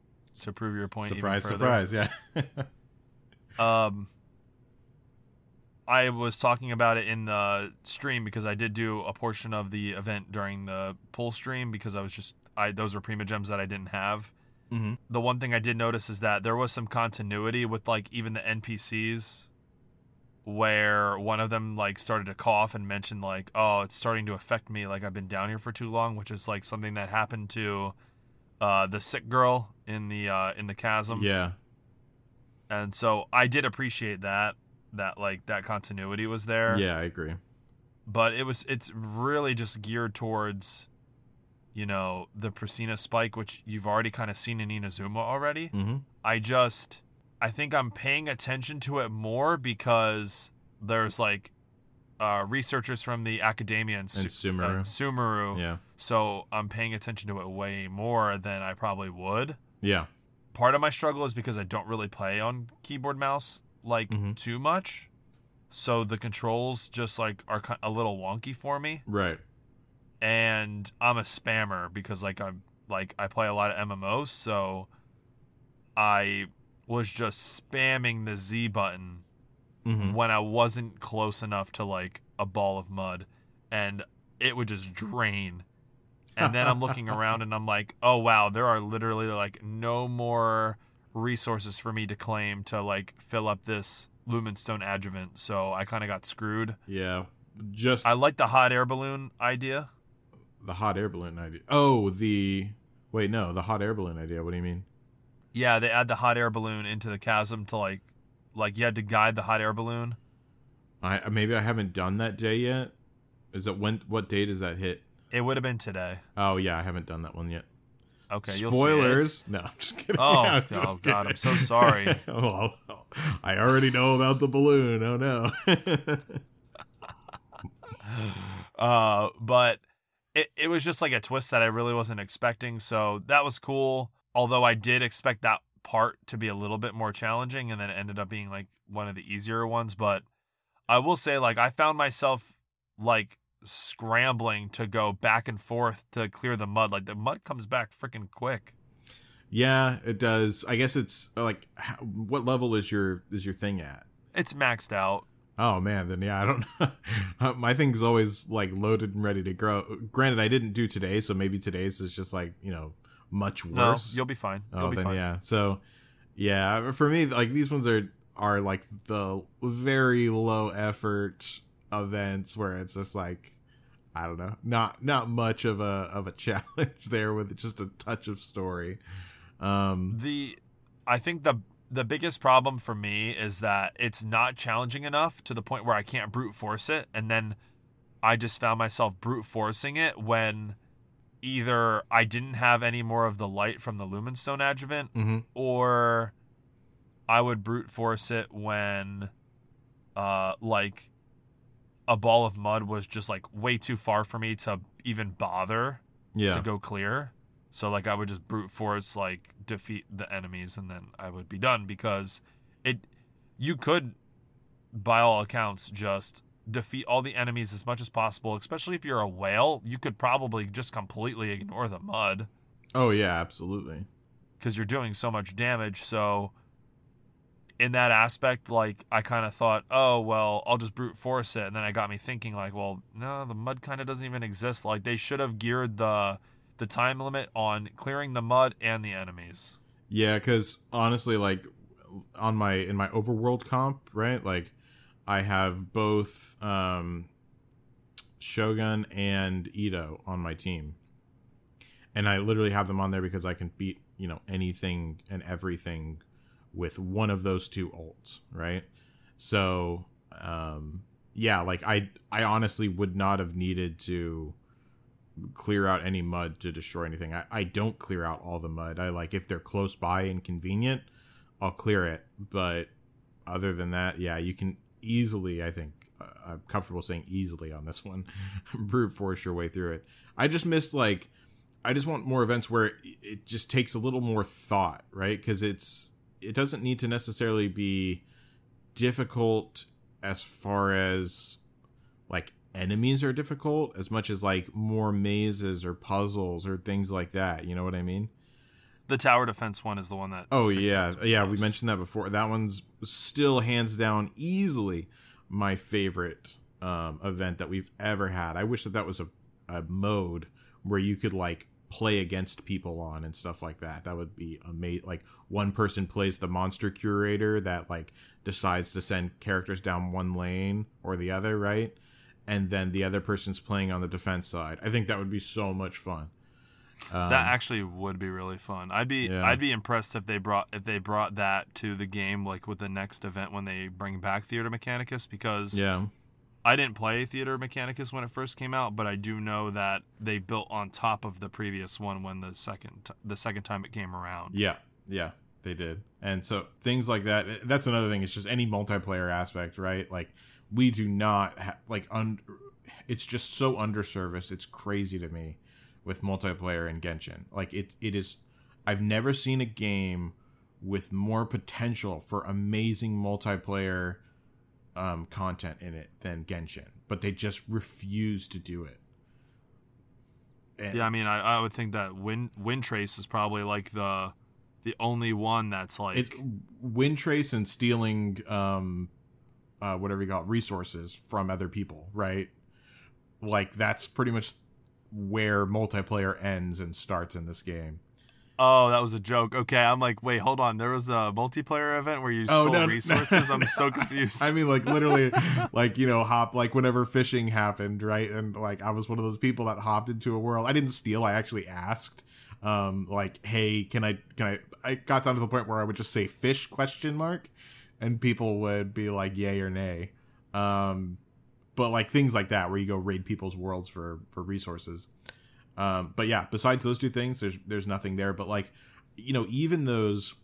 to prove your point, surprise, surprise, yeah. Um, I was talking about it in the stream because I did do a portion of the event during the pull stream because I was just I those were Primogems that I didn't have. Mhm. The one thing I did notice is that there was some continuity with like even the NPCs where one of them like started to cough and mentioned like oh it's starting to affect me like I've been down here for too long which is like something that happened to uh, the sick girl in the uh, in the chasm yeah. and so I did appreciate that that like that continuity was there. Yeah, I agree. But it was it's really just geared towards you know the Priscina spike which you've already kind of seen in Inazuma already. Mm-hmm. I just I think I'm paying attention to it more because there's like uh, researchers from the academia and, And Su- Sumeru. uh, Sumeru. Yeah. So I'm paying attention to it way more than I probably would Yeah. part of my struggle is because I don't really play on keyboard mouse like Mhm. too much. So the controls just like are a little wonky for me Right. and I'm a spammer because like I'm like I play a lot of MMOs so I was just spamming the Z button Mm-hmm. when I wasn't close enough to like a ball of mud and it would just drain. And then I'm looking around and I'm like, "Oh wow, there are literally like no more resources for me to claim to like fill up this Lumenstone adjuvant." So I kind of got screwed. Yeah. Just I like the hot air balloon idea. the hot air balloon idea. Oh, the wait, no, the hot air balloon idea. What do you mean? Yeah, they add the hot air balloon into the chasm to like like you had to guide the hot air balloon. I maybe I haven't done that day yet. Is it when? What day does that hit? It would have been today. Oh yeah, I haven't done that one yet. Okay, you'll see it. Spoilers. No, I'm just kidding. Oh, just oh, God, I'm so sorry. oh, I already know about the balloon. Oh no. Uh, but it, it was just like a twist that I really wasn't expecting. So that was cool. Although I did expect that part to be a little bit more challenging and then it ended up being like one of the easier ones. But I will say, like, I found myself like scrambling to go back and forth to clear the mud. Like, the mud comes back freaking quick. yeah, it does. I guess it's like, how, what level is your is your thing at? It's maxed out. Oh man, then yeah, I don't know. Um, my thing's always like loaded and ready to grow. Granted, I didn't do today, so maybe today's is just like you know much worse. No, you'll be fine. Oh, you'll oh, be then fine. yeah. So yeah, for me, like these ones are are like the very low effort events where it's just like I don't know, not not much of a of a challenge there with just a touch of story. Um, the I think the the biggest problem for me is that it's not challenging enough to the point where I can't brute force it and then I just found myself brute forcing it when either I didn't have any more of the light from the Lumenstone adjuvant mhm. or I would brute force it when uh like a ball of mud was just like way too far for me to even bother yeah, to go clear. So like I would just brute force like defeat the enemies and then I would be done because it you could by all accounts just defeat all the enemies as much as possible, especially if you're a whale, you could probably just completely ignore the mud. Oh yeah, absolutely. because you're doing so much damage. So, in that aspect, like I kind of thought, oh well, I'll just brute force it, and then I got me thinking, like, well, no, the mud kind of doesn't even exist. Like they should have geared the the time limit on clearing the mud and the enemies. Yeah, because honestly, like on my in my overworld comp, right? Like I have both um, Shogun and Itto on my team, and I literally have them on there because I can beat you know anything and everything with one of those two ults, right? So um, yeah, like I I honestly would not have needed to clear out any mud to destroy anything. I, I don't clear out all the mud. I like if they're close by and convenient, I'll clear it. But other than that, yeah, you can easily, I think, uh, I'm comfortable saying easily on this one, brute force your way through it. I just miss like, I just want more events where it, it just takes a little more thought, right? Because it's it doesn't need to necessarily be difficult as far as like enemies are difficult as much as like more mazes or puzzles or things like that. You know what I mean? The tower defense one is the one that. Oh yeah, yeah. We mentioned that before. That one's still hands down easily my favorite um, event that we've ever had. I wish that that was a, a mode where you could like play against people on and stuff like that. That would be amazing. Like one person plays the monster curator that like decides to send characters down one lane or the other, right? And then the other person's playing on the defense side. I think that would be so much fun. that um, actually would be really fun. I'd be Yeah. I'd be impressed if they brought if they brought that to the game like with the next event when they bring back Theater Mechanicus because Yeah. I didn't play Theater Mechanicus when it first came out, but I do know that they built on top of the previous one when the second t- the second time it came around. Yeah, yeah, they did. And so things like that. Eh, that's another thing. It's just any multiplayer aspect, right? Like we do not ha- like un. It's just so underserviced. It's crazy to me with multiplayer in Genshin. Like it, it is. I've never seen a game with more potential for amazing multiplayer um, content in it than Genshin, but they just refuse to do it. And- Yeah, I mean, I, I would think that Wind Wind Trace is probably like the the only one that's like it wind trace and stealing um uh whatever you got resources from other people right like that's pretty much where multiplayer ends and starts in this game Oh, that was a joke. Okay, I'm like, wait, hold on. There was a multiplayer event where you Oh, stole no, no, resources. I'm no. so confused. i mean like literally like you know hop like whenever fishing happened right and like i was one of those people that hopped into a world i didn't steal i actually asked um like hey can i can i i got down to the point where i would just say fish question mark and people would be like yay or nay um but like things like that where you go raid people's worlds for for resources um but yeah besides those two things there's there's nothing there. But like you know even those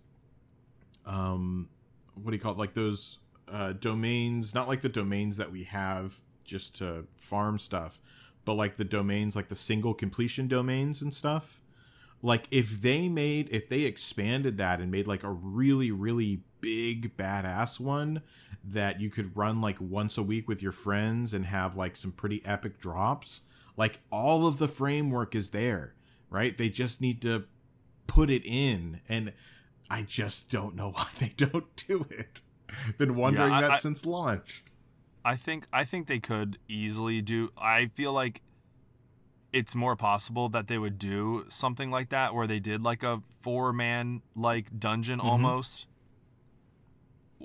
um what do you call it? Like those uh domains not like the domains that we have just to farm stuff but like the domains like the single completion domains and stuff. Like if they made if they expanded that and made like a really really big badass one that you could run like once a week with your friends and have like some pretty epic drops like all of the framework is there right they just need to put it in and i just don't know why they don't do it been wondering I- that I- since launch I think I think they could easily do. I feel like it's more possible that they would do something like that where they did like a four man like dungeon mm-hmm. almost.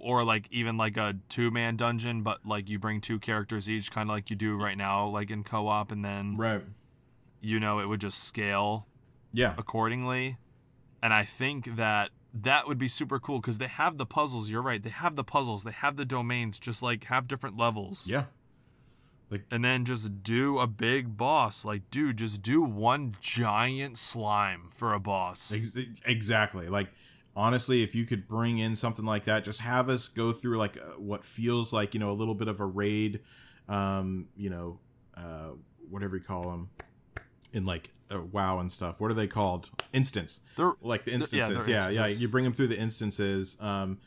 Or like even like a two man dungeon, but like you bring two characters each, kind of like you do right now, like in co op, and then right you know it would just scale yeah accordingly. And I think that that would be super cool because they have the puzzles. You're right. They have the puzzles. They have the domains. Just like have different levels. yeah like And then just do a big boss. Like, dude, just do one giant slime for a boss. Ex- exactly. Like honestly, if you could bring in something like that, just have us go through like uh, what feels like you know a little bit of a raid, um, you know, uh, whatever you call them, in like uh, WoW and stuff. What are they called? Instance. They're- like the yeah, instances. Yeah, yeah. instances. You bring them through the instances. Um,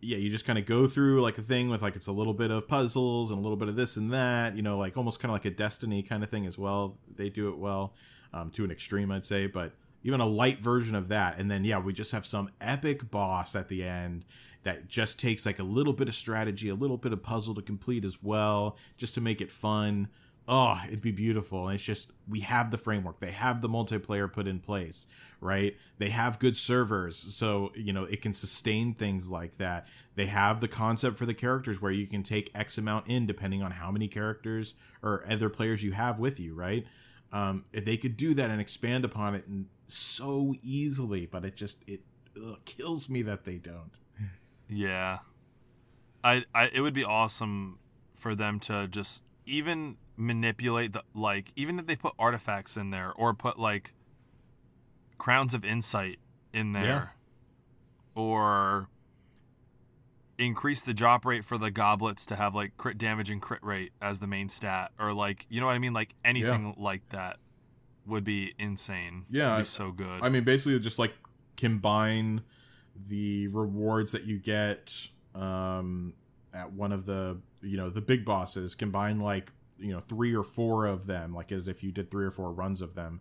yeah, you just kind of go through like a thing with like it's a little bit of puzzles and a little bit of this and that. You know, like almost kind of like a Destiny kind of thing as well. They do it well, um, to an extreme, I'd say. But even a light version of that, and then yeah, we just have some epic boss at the end that just takes like a little bit of strategy, a little bit of puzzle to complete as well, just to make it fun. Oh, it'd be beautiful. And it's just we have the framework. They have the multiplayer put in place, right? They have good servers, so you know it can sustain things like that. They have the concept for the characters where you can take X amount in depending on how many characters or other players you have with you, right? Um, if they could do that and expand upon it and so easily, but it just it ugh, kills me that they don't. Yeah. I, I it would be awesome for them to just even manipulate the like even if they put artifacts in there or put like crowns of insight in there Yeah. or increase the drop rate for the goblets to have like crit damage and crit rate as the main stat or like you know what I mean like anything like that would be insane. Yeah, It'd be so good. I mean, basically, just like combine the rewards that you get um, at one of the you know the big bosses. Combine like you know three or four of them, like as if you did three or four runs of them,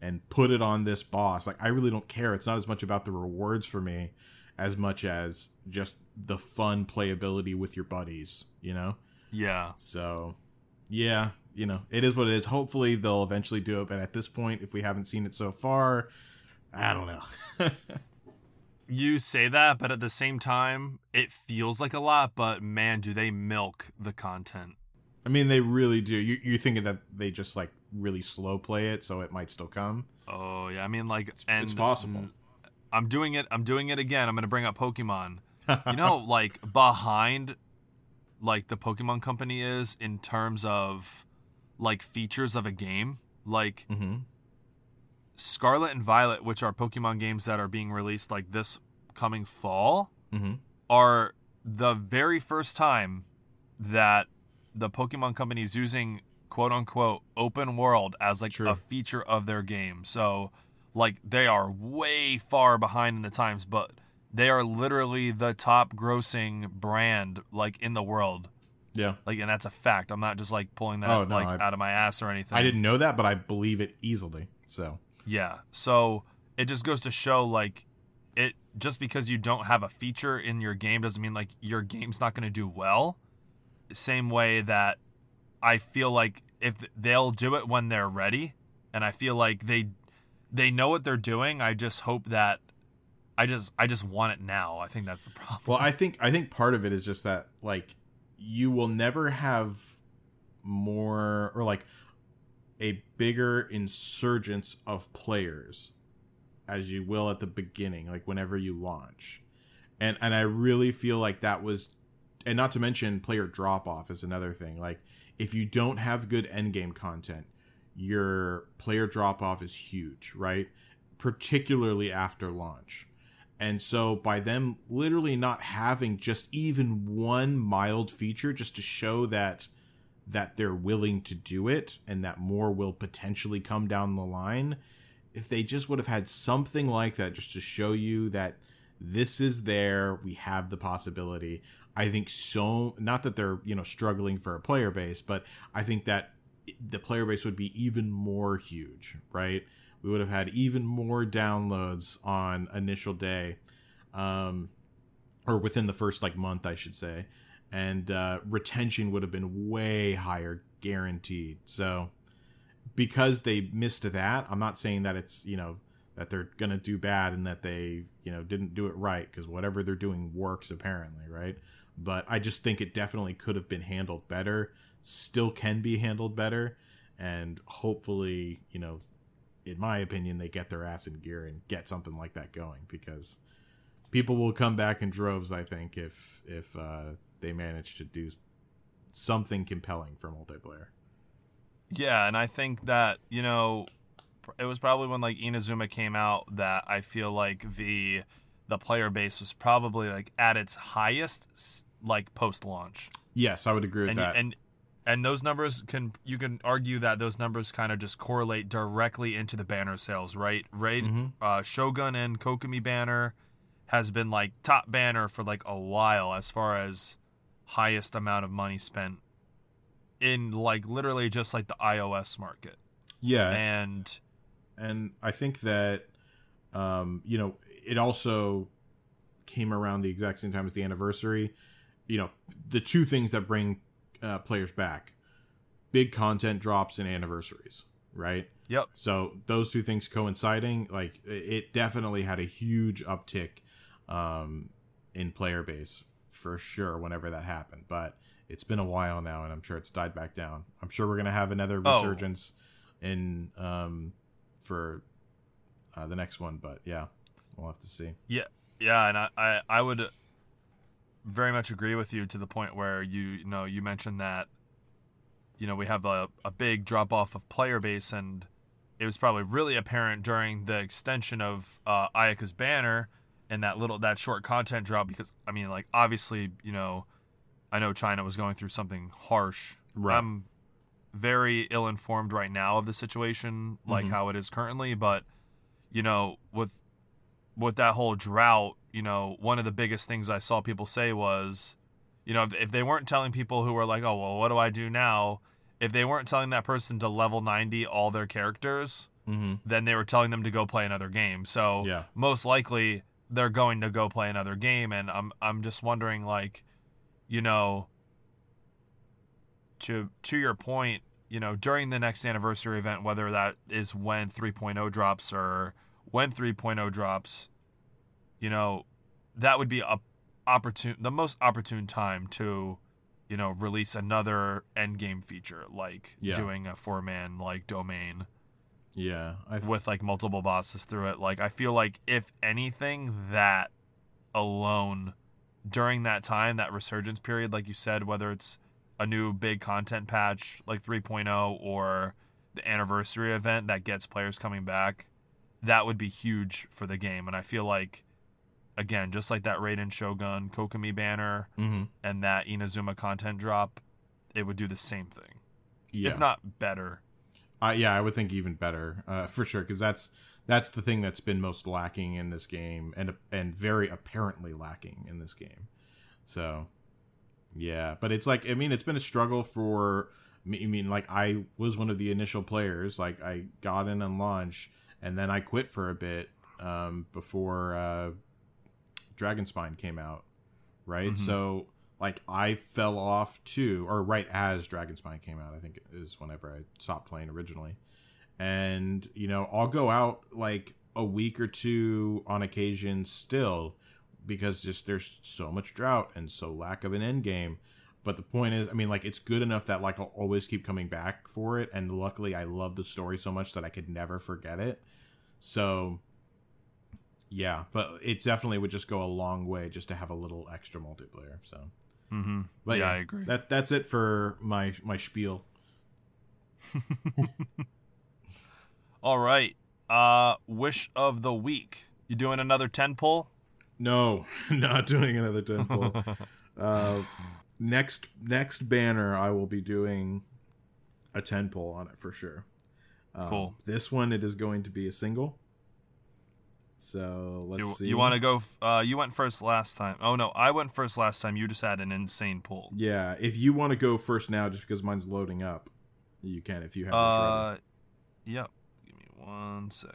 and put it on this boss. Like I really don't care. It's not as much about the rewards for me as much as just the fun playability with your buddies. You know. yeah. So, yeah, you know, it is what it is. Hopefully, they'll eventually do it. But at this point, if we haven't seen it so far, I don't know. You say that, but at the same time, it feels like a lot, but man, do they milk the content. I mean, they really do. You, you're thinking that they just like really slow play it, so it might still come. Oh, yeah. I mean, like, and it's possible. I'm doing it. I'm doing it again. I'm going to bring up Pokemon. you know, like, behind, like, the Pokemon company is in terms of, like, features of a game. Like, Mm-hmm. Scarlet and Violet, which are Pokemon games that are being released, like, this coming fall. Mm-hmm. are the very first time that the Pokemon company is using quote unquote open world as like True. a feature of their game. So like they are way far behind in the times, but they are literally the top grossing brand like in the world. Yeah, Like and that's a fact. I'm not just like pulling that Oh, no, like I- out of my ass or anything. I didn't know that, but I believe it easily. So, Yeah. So it just goes to show like it just because you don't have a feature in your game doesn't mean like your game's not going to do well. Same way that I feel like if they'll do it when they're ready and I feel like they they know what they're doing. I just hope that I just I just want it now. I think that's the problem. well, I think I think part of it is just that like you will never have more or like a bigger insurgence of players as you will at the beginning like whenever you launch and and i really feel like that was and not to mention player drop off is another thing like if you don't have good end game content your player drop off is huge right particularly after launch and so by them literally not having just even one mild feature just to show that that they're willing to do it and that more will potentially come down the line if they just would have had something like that just to show you that this is there we have the possibility i think so not that they're you know struggling for a player base but i think that the player base would be even more huge right we would have had even more downloads on initial day um or within the first like month i should say. And uh, retention would have been way higher guaranteed. So because they missed that i'm not saying that it's you know that they're gonna do bad and that they you know didn't do it right because whatever they're doing works apparently right? But i just think it definitely could have been handled better still can be handled better and hopefully you know in my opinion they get their ass in gear and get something like that going because people will come back in droves i think if if uh, they manage to do something compelling for multiplayer. Yeah, and I think that you know, it was probably when like Inazuma came out that I feel like the the player base was probably like at its highest like post launch, yes i would agree with and that. and and those numbers can you can argue that those numbers kind of just correlate directly into the banner sales, right? Right, Mhm. uh, Shogun and Kokomi banner has been like top banner for like a while as far as highest amount of money spent in like literally just like the iOS market yeah and and I think that um, you know, it also came around the exact same time as the anniversary. You know, the two things that bring uh, players back: big content drops and anniversaries, right? Yep. So those two things coinciding, like it definitely had a huge uptick um, in player base for sure whenever that happened. But it's been a while now, and I'm sure it's died back down. I'm sure we're gonna have another Oh. resurgence in um, for uh, the next one. But yeah, we'll have to see. Yeah, yeah, and I, I, I would very much agree with you to the point where you, you know you mentioned that you know we have a, a big drop off of player base, and it was probably really apparent during the extension of uh, Ayaka's banner and that little that short content drop because I mean like obviously you know I know China was going through something harsh. Right. I'm very ill informed right now of the situation, like how it is currently, but you know with with that whole drought, you know, one of the biggest things I saw people say was, you know, if, if they weren't telling people who were like, oh, well, what do I do now? If they weren't telling that person to level 90 all their characters, Mm-hmm. then they were telling them to go play another game. So Yeah. most likely they're going to go play another game. And I'm, I'm just wondering, like, you know, to to your point, you know, during the next anniversary event, whether that is when 3.0 drops or when 3.0 drops, you know, that would be a opportune the most opportune time to, you know, release another end game feature like Yeah. doing a four man like domain Yeah, I th- with like multiple bosses through it. Like I feel like if anything, that alone during that time, that resurgence period, like you said, whether it's a new big content patch like 3.0 or the anniversary event that gets players coming back, that would be huge for the game. And I feel like again, just like that Raiden Shogun Kokomi banner Mhm. and that Inazuma content drop, it would do the same thing. yeah. If not better. Uh, yeah, I would think even better uh, for sure because that's that's the thing that's been most lacking in this game and and very apparently lacking in this game. So yeah, but it's like I mean it's been a struggle for me. I mean like I was one of the initial players. Like I got in on launch and then I quit for a bit um, before uh, Dragonspine came out. Right, so like I fell off too, or right as Dragonspine came out, I think is whenever I stopped playing originally. And you know, I'll go out like a week or two on occasion still because just there's so much drought and so lack of an end game. But the point is, I mean, like it's good enough that like I'll always keep coming back for it. And luckily, I love the story so much that I could never forget it. So yeah, but it definitely would just go a long way just to have a little extra multiplayer. So, Mm-hmm. but yeah, I agree. That that's it for my my spiel. All right. Uh wish of the week. You doing another 10 pull? No, not doing another ten pull. uh, next next banner, I will be doing a ten pull on it for sure. Um, Cool. This one, it is going to be a single. So let's You, see. you want to go uh you went first last time. Oh no, I went first last time. You just had an insane pull. Yeah, if you want to go first now, just because mine's loading up, you can. If you have this Uh yep. Give me one sec.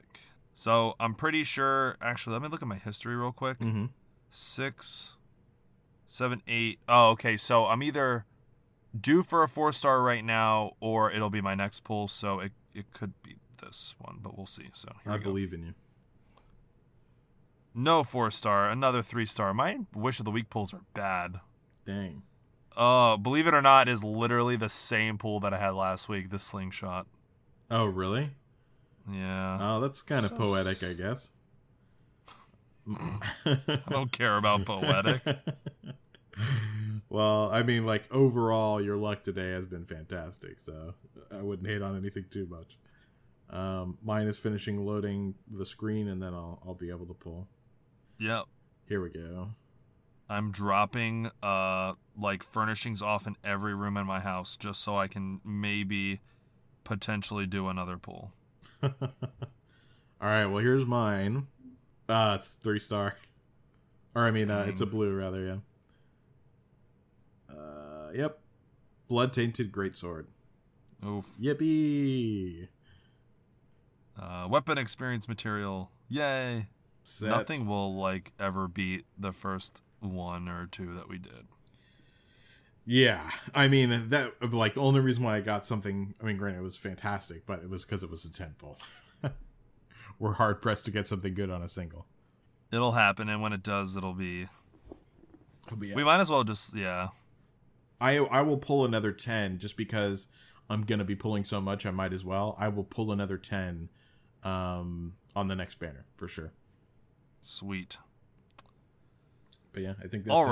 So, I'm pretty sure actually let me look at my history real quick. Mm-hmm. Six, seven, eight. Oh, okay. So I'm either due for a four star right now, or it'll be my next pull. So it it could be this one, but we'll see. So here I we go. believe in you. no four star, another three star. My wish of the week pulls are bad. Dang. Uh, believe it or not, is literally the same pool that I had last week. The slingshot. Oh, really? Yeah, Oh, that's kind of So poetic, s- I guess. I don't care about poetic. Well, I mean, like overall, your luck today has been fantastic, so I wouldn't hate on anything too much. Um, mine is finishing loading the screen, and then I'll I'll be able to pull. Yep. Here we go. I'm dropping uh like furnishings off in every room in my house just so I can maybe potentially do another pull. All right, well here's mine. Ah, it's three star, or I mean, uh, it's a blue rather. Yeah. Uh, yep. Blood tainted greatsword. Oof. Yippee! Uh, weapon experience material Yay. Set. Nothing will like ever beat the first one or two that we did. Yeah, I mean that like the only reason why I got something. I mean, granted, it was fantastic, but it was because it was a ten pull. We're hard pressed to get something good on a single. It'll happen, and when it does, it'll be. But yeah, We might as well just yeah. I I will pull another ten just because I'm gonna be pulling so much. I might as well. I will pull another ten um, on the next banner for sure. Sweet. But yeah, I think that's All it.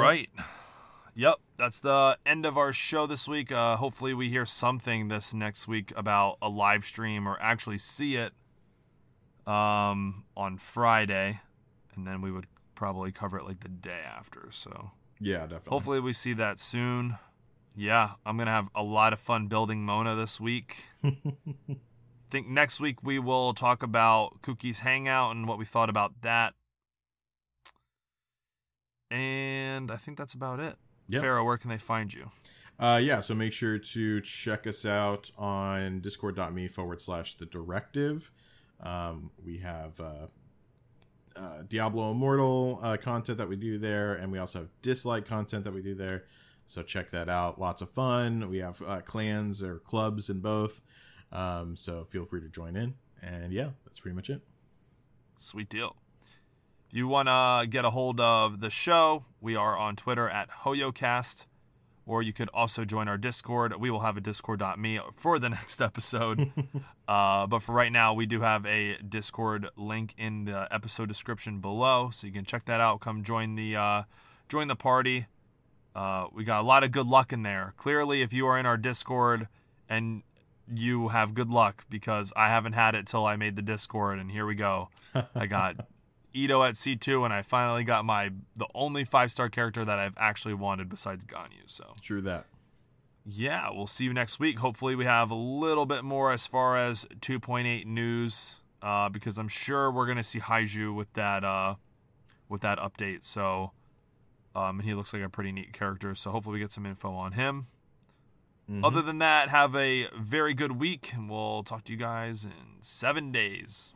Yep, that's the end of our show this week. Uh, hopefully, we hear something this next week about a live stream or actually see it um, on Friday, and then we would probably cover it like the day after. So Yeah, definitely. hopefully, we see that soon. Yeah, I'm gonna have a lot of fun building Mona this week. I think next week we will talk about Kuki's Hangout and what we thought about that. And I think that's about it. Yep. Faro, where can they find you? Uh, yeah, so make sure to check us out on discord.me forward slash the directive. Um, we have uh, uh, Diablo Immortal uh, content that we do there, and we also have dislike content that we do there. So check that out. Lots of fun. We have uh, clans or clubs in both. Um, so feel free to join in. And yeah, that's pretty much it. Sweet deal. If you want to get a hold of the show, we are on Twitter at HoYoCast, or you could also join our Discord. We will have a discord.me for the next episode. uh, but for right now, we do have a Discord link in the episode description below, so you can check that out. Come join the uh, join the party. Uh, we got a lot of good luck in there. Clearly, if you are in our Discord and you have good luck because I haven't had it till I made the Discord, and here we go. I got Itto at C2, and I finally got my the only five star character that I've actually wanted besides Ganyu. So True that. yeah, we'll see you next week. Hopefully, we have a little bit more as far as 2.8 news, uh, because I'm sure we're gonna see Heizou with that uh, with that update. So, um, and he looks like a pretty neat character. So hopefully, we get some info on him. Other than that, have a very good week, and we'll talk to you guys in seven days.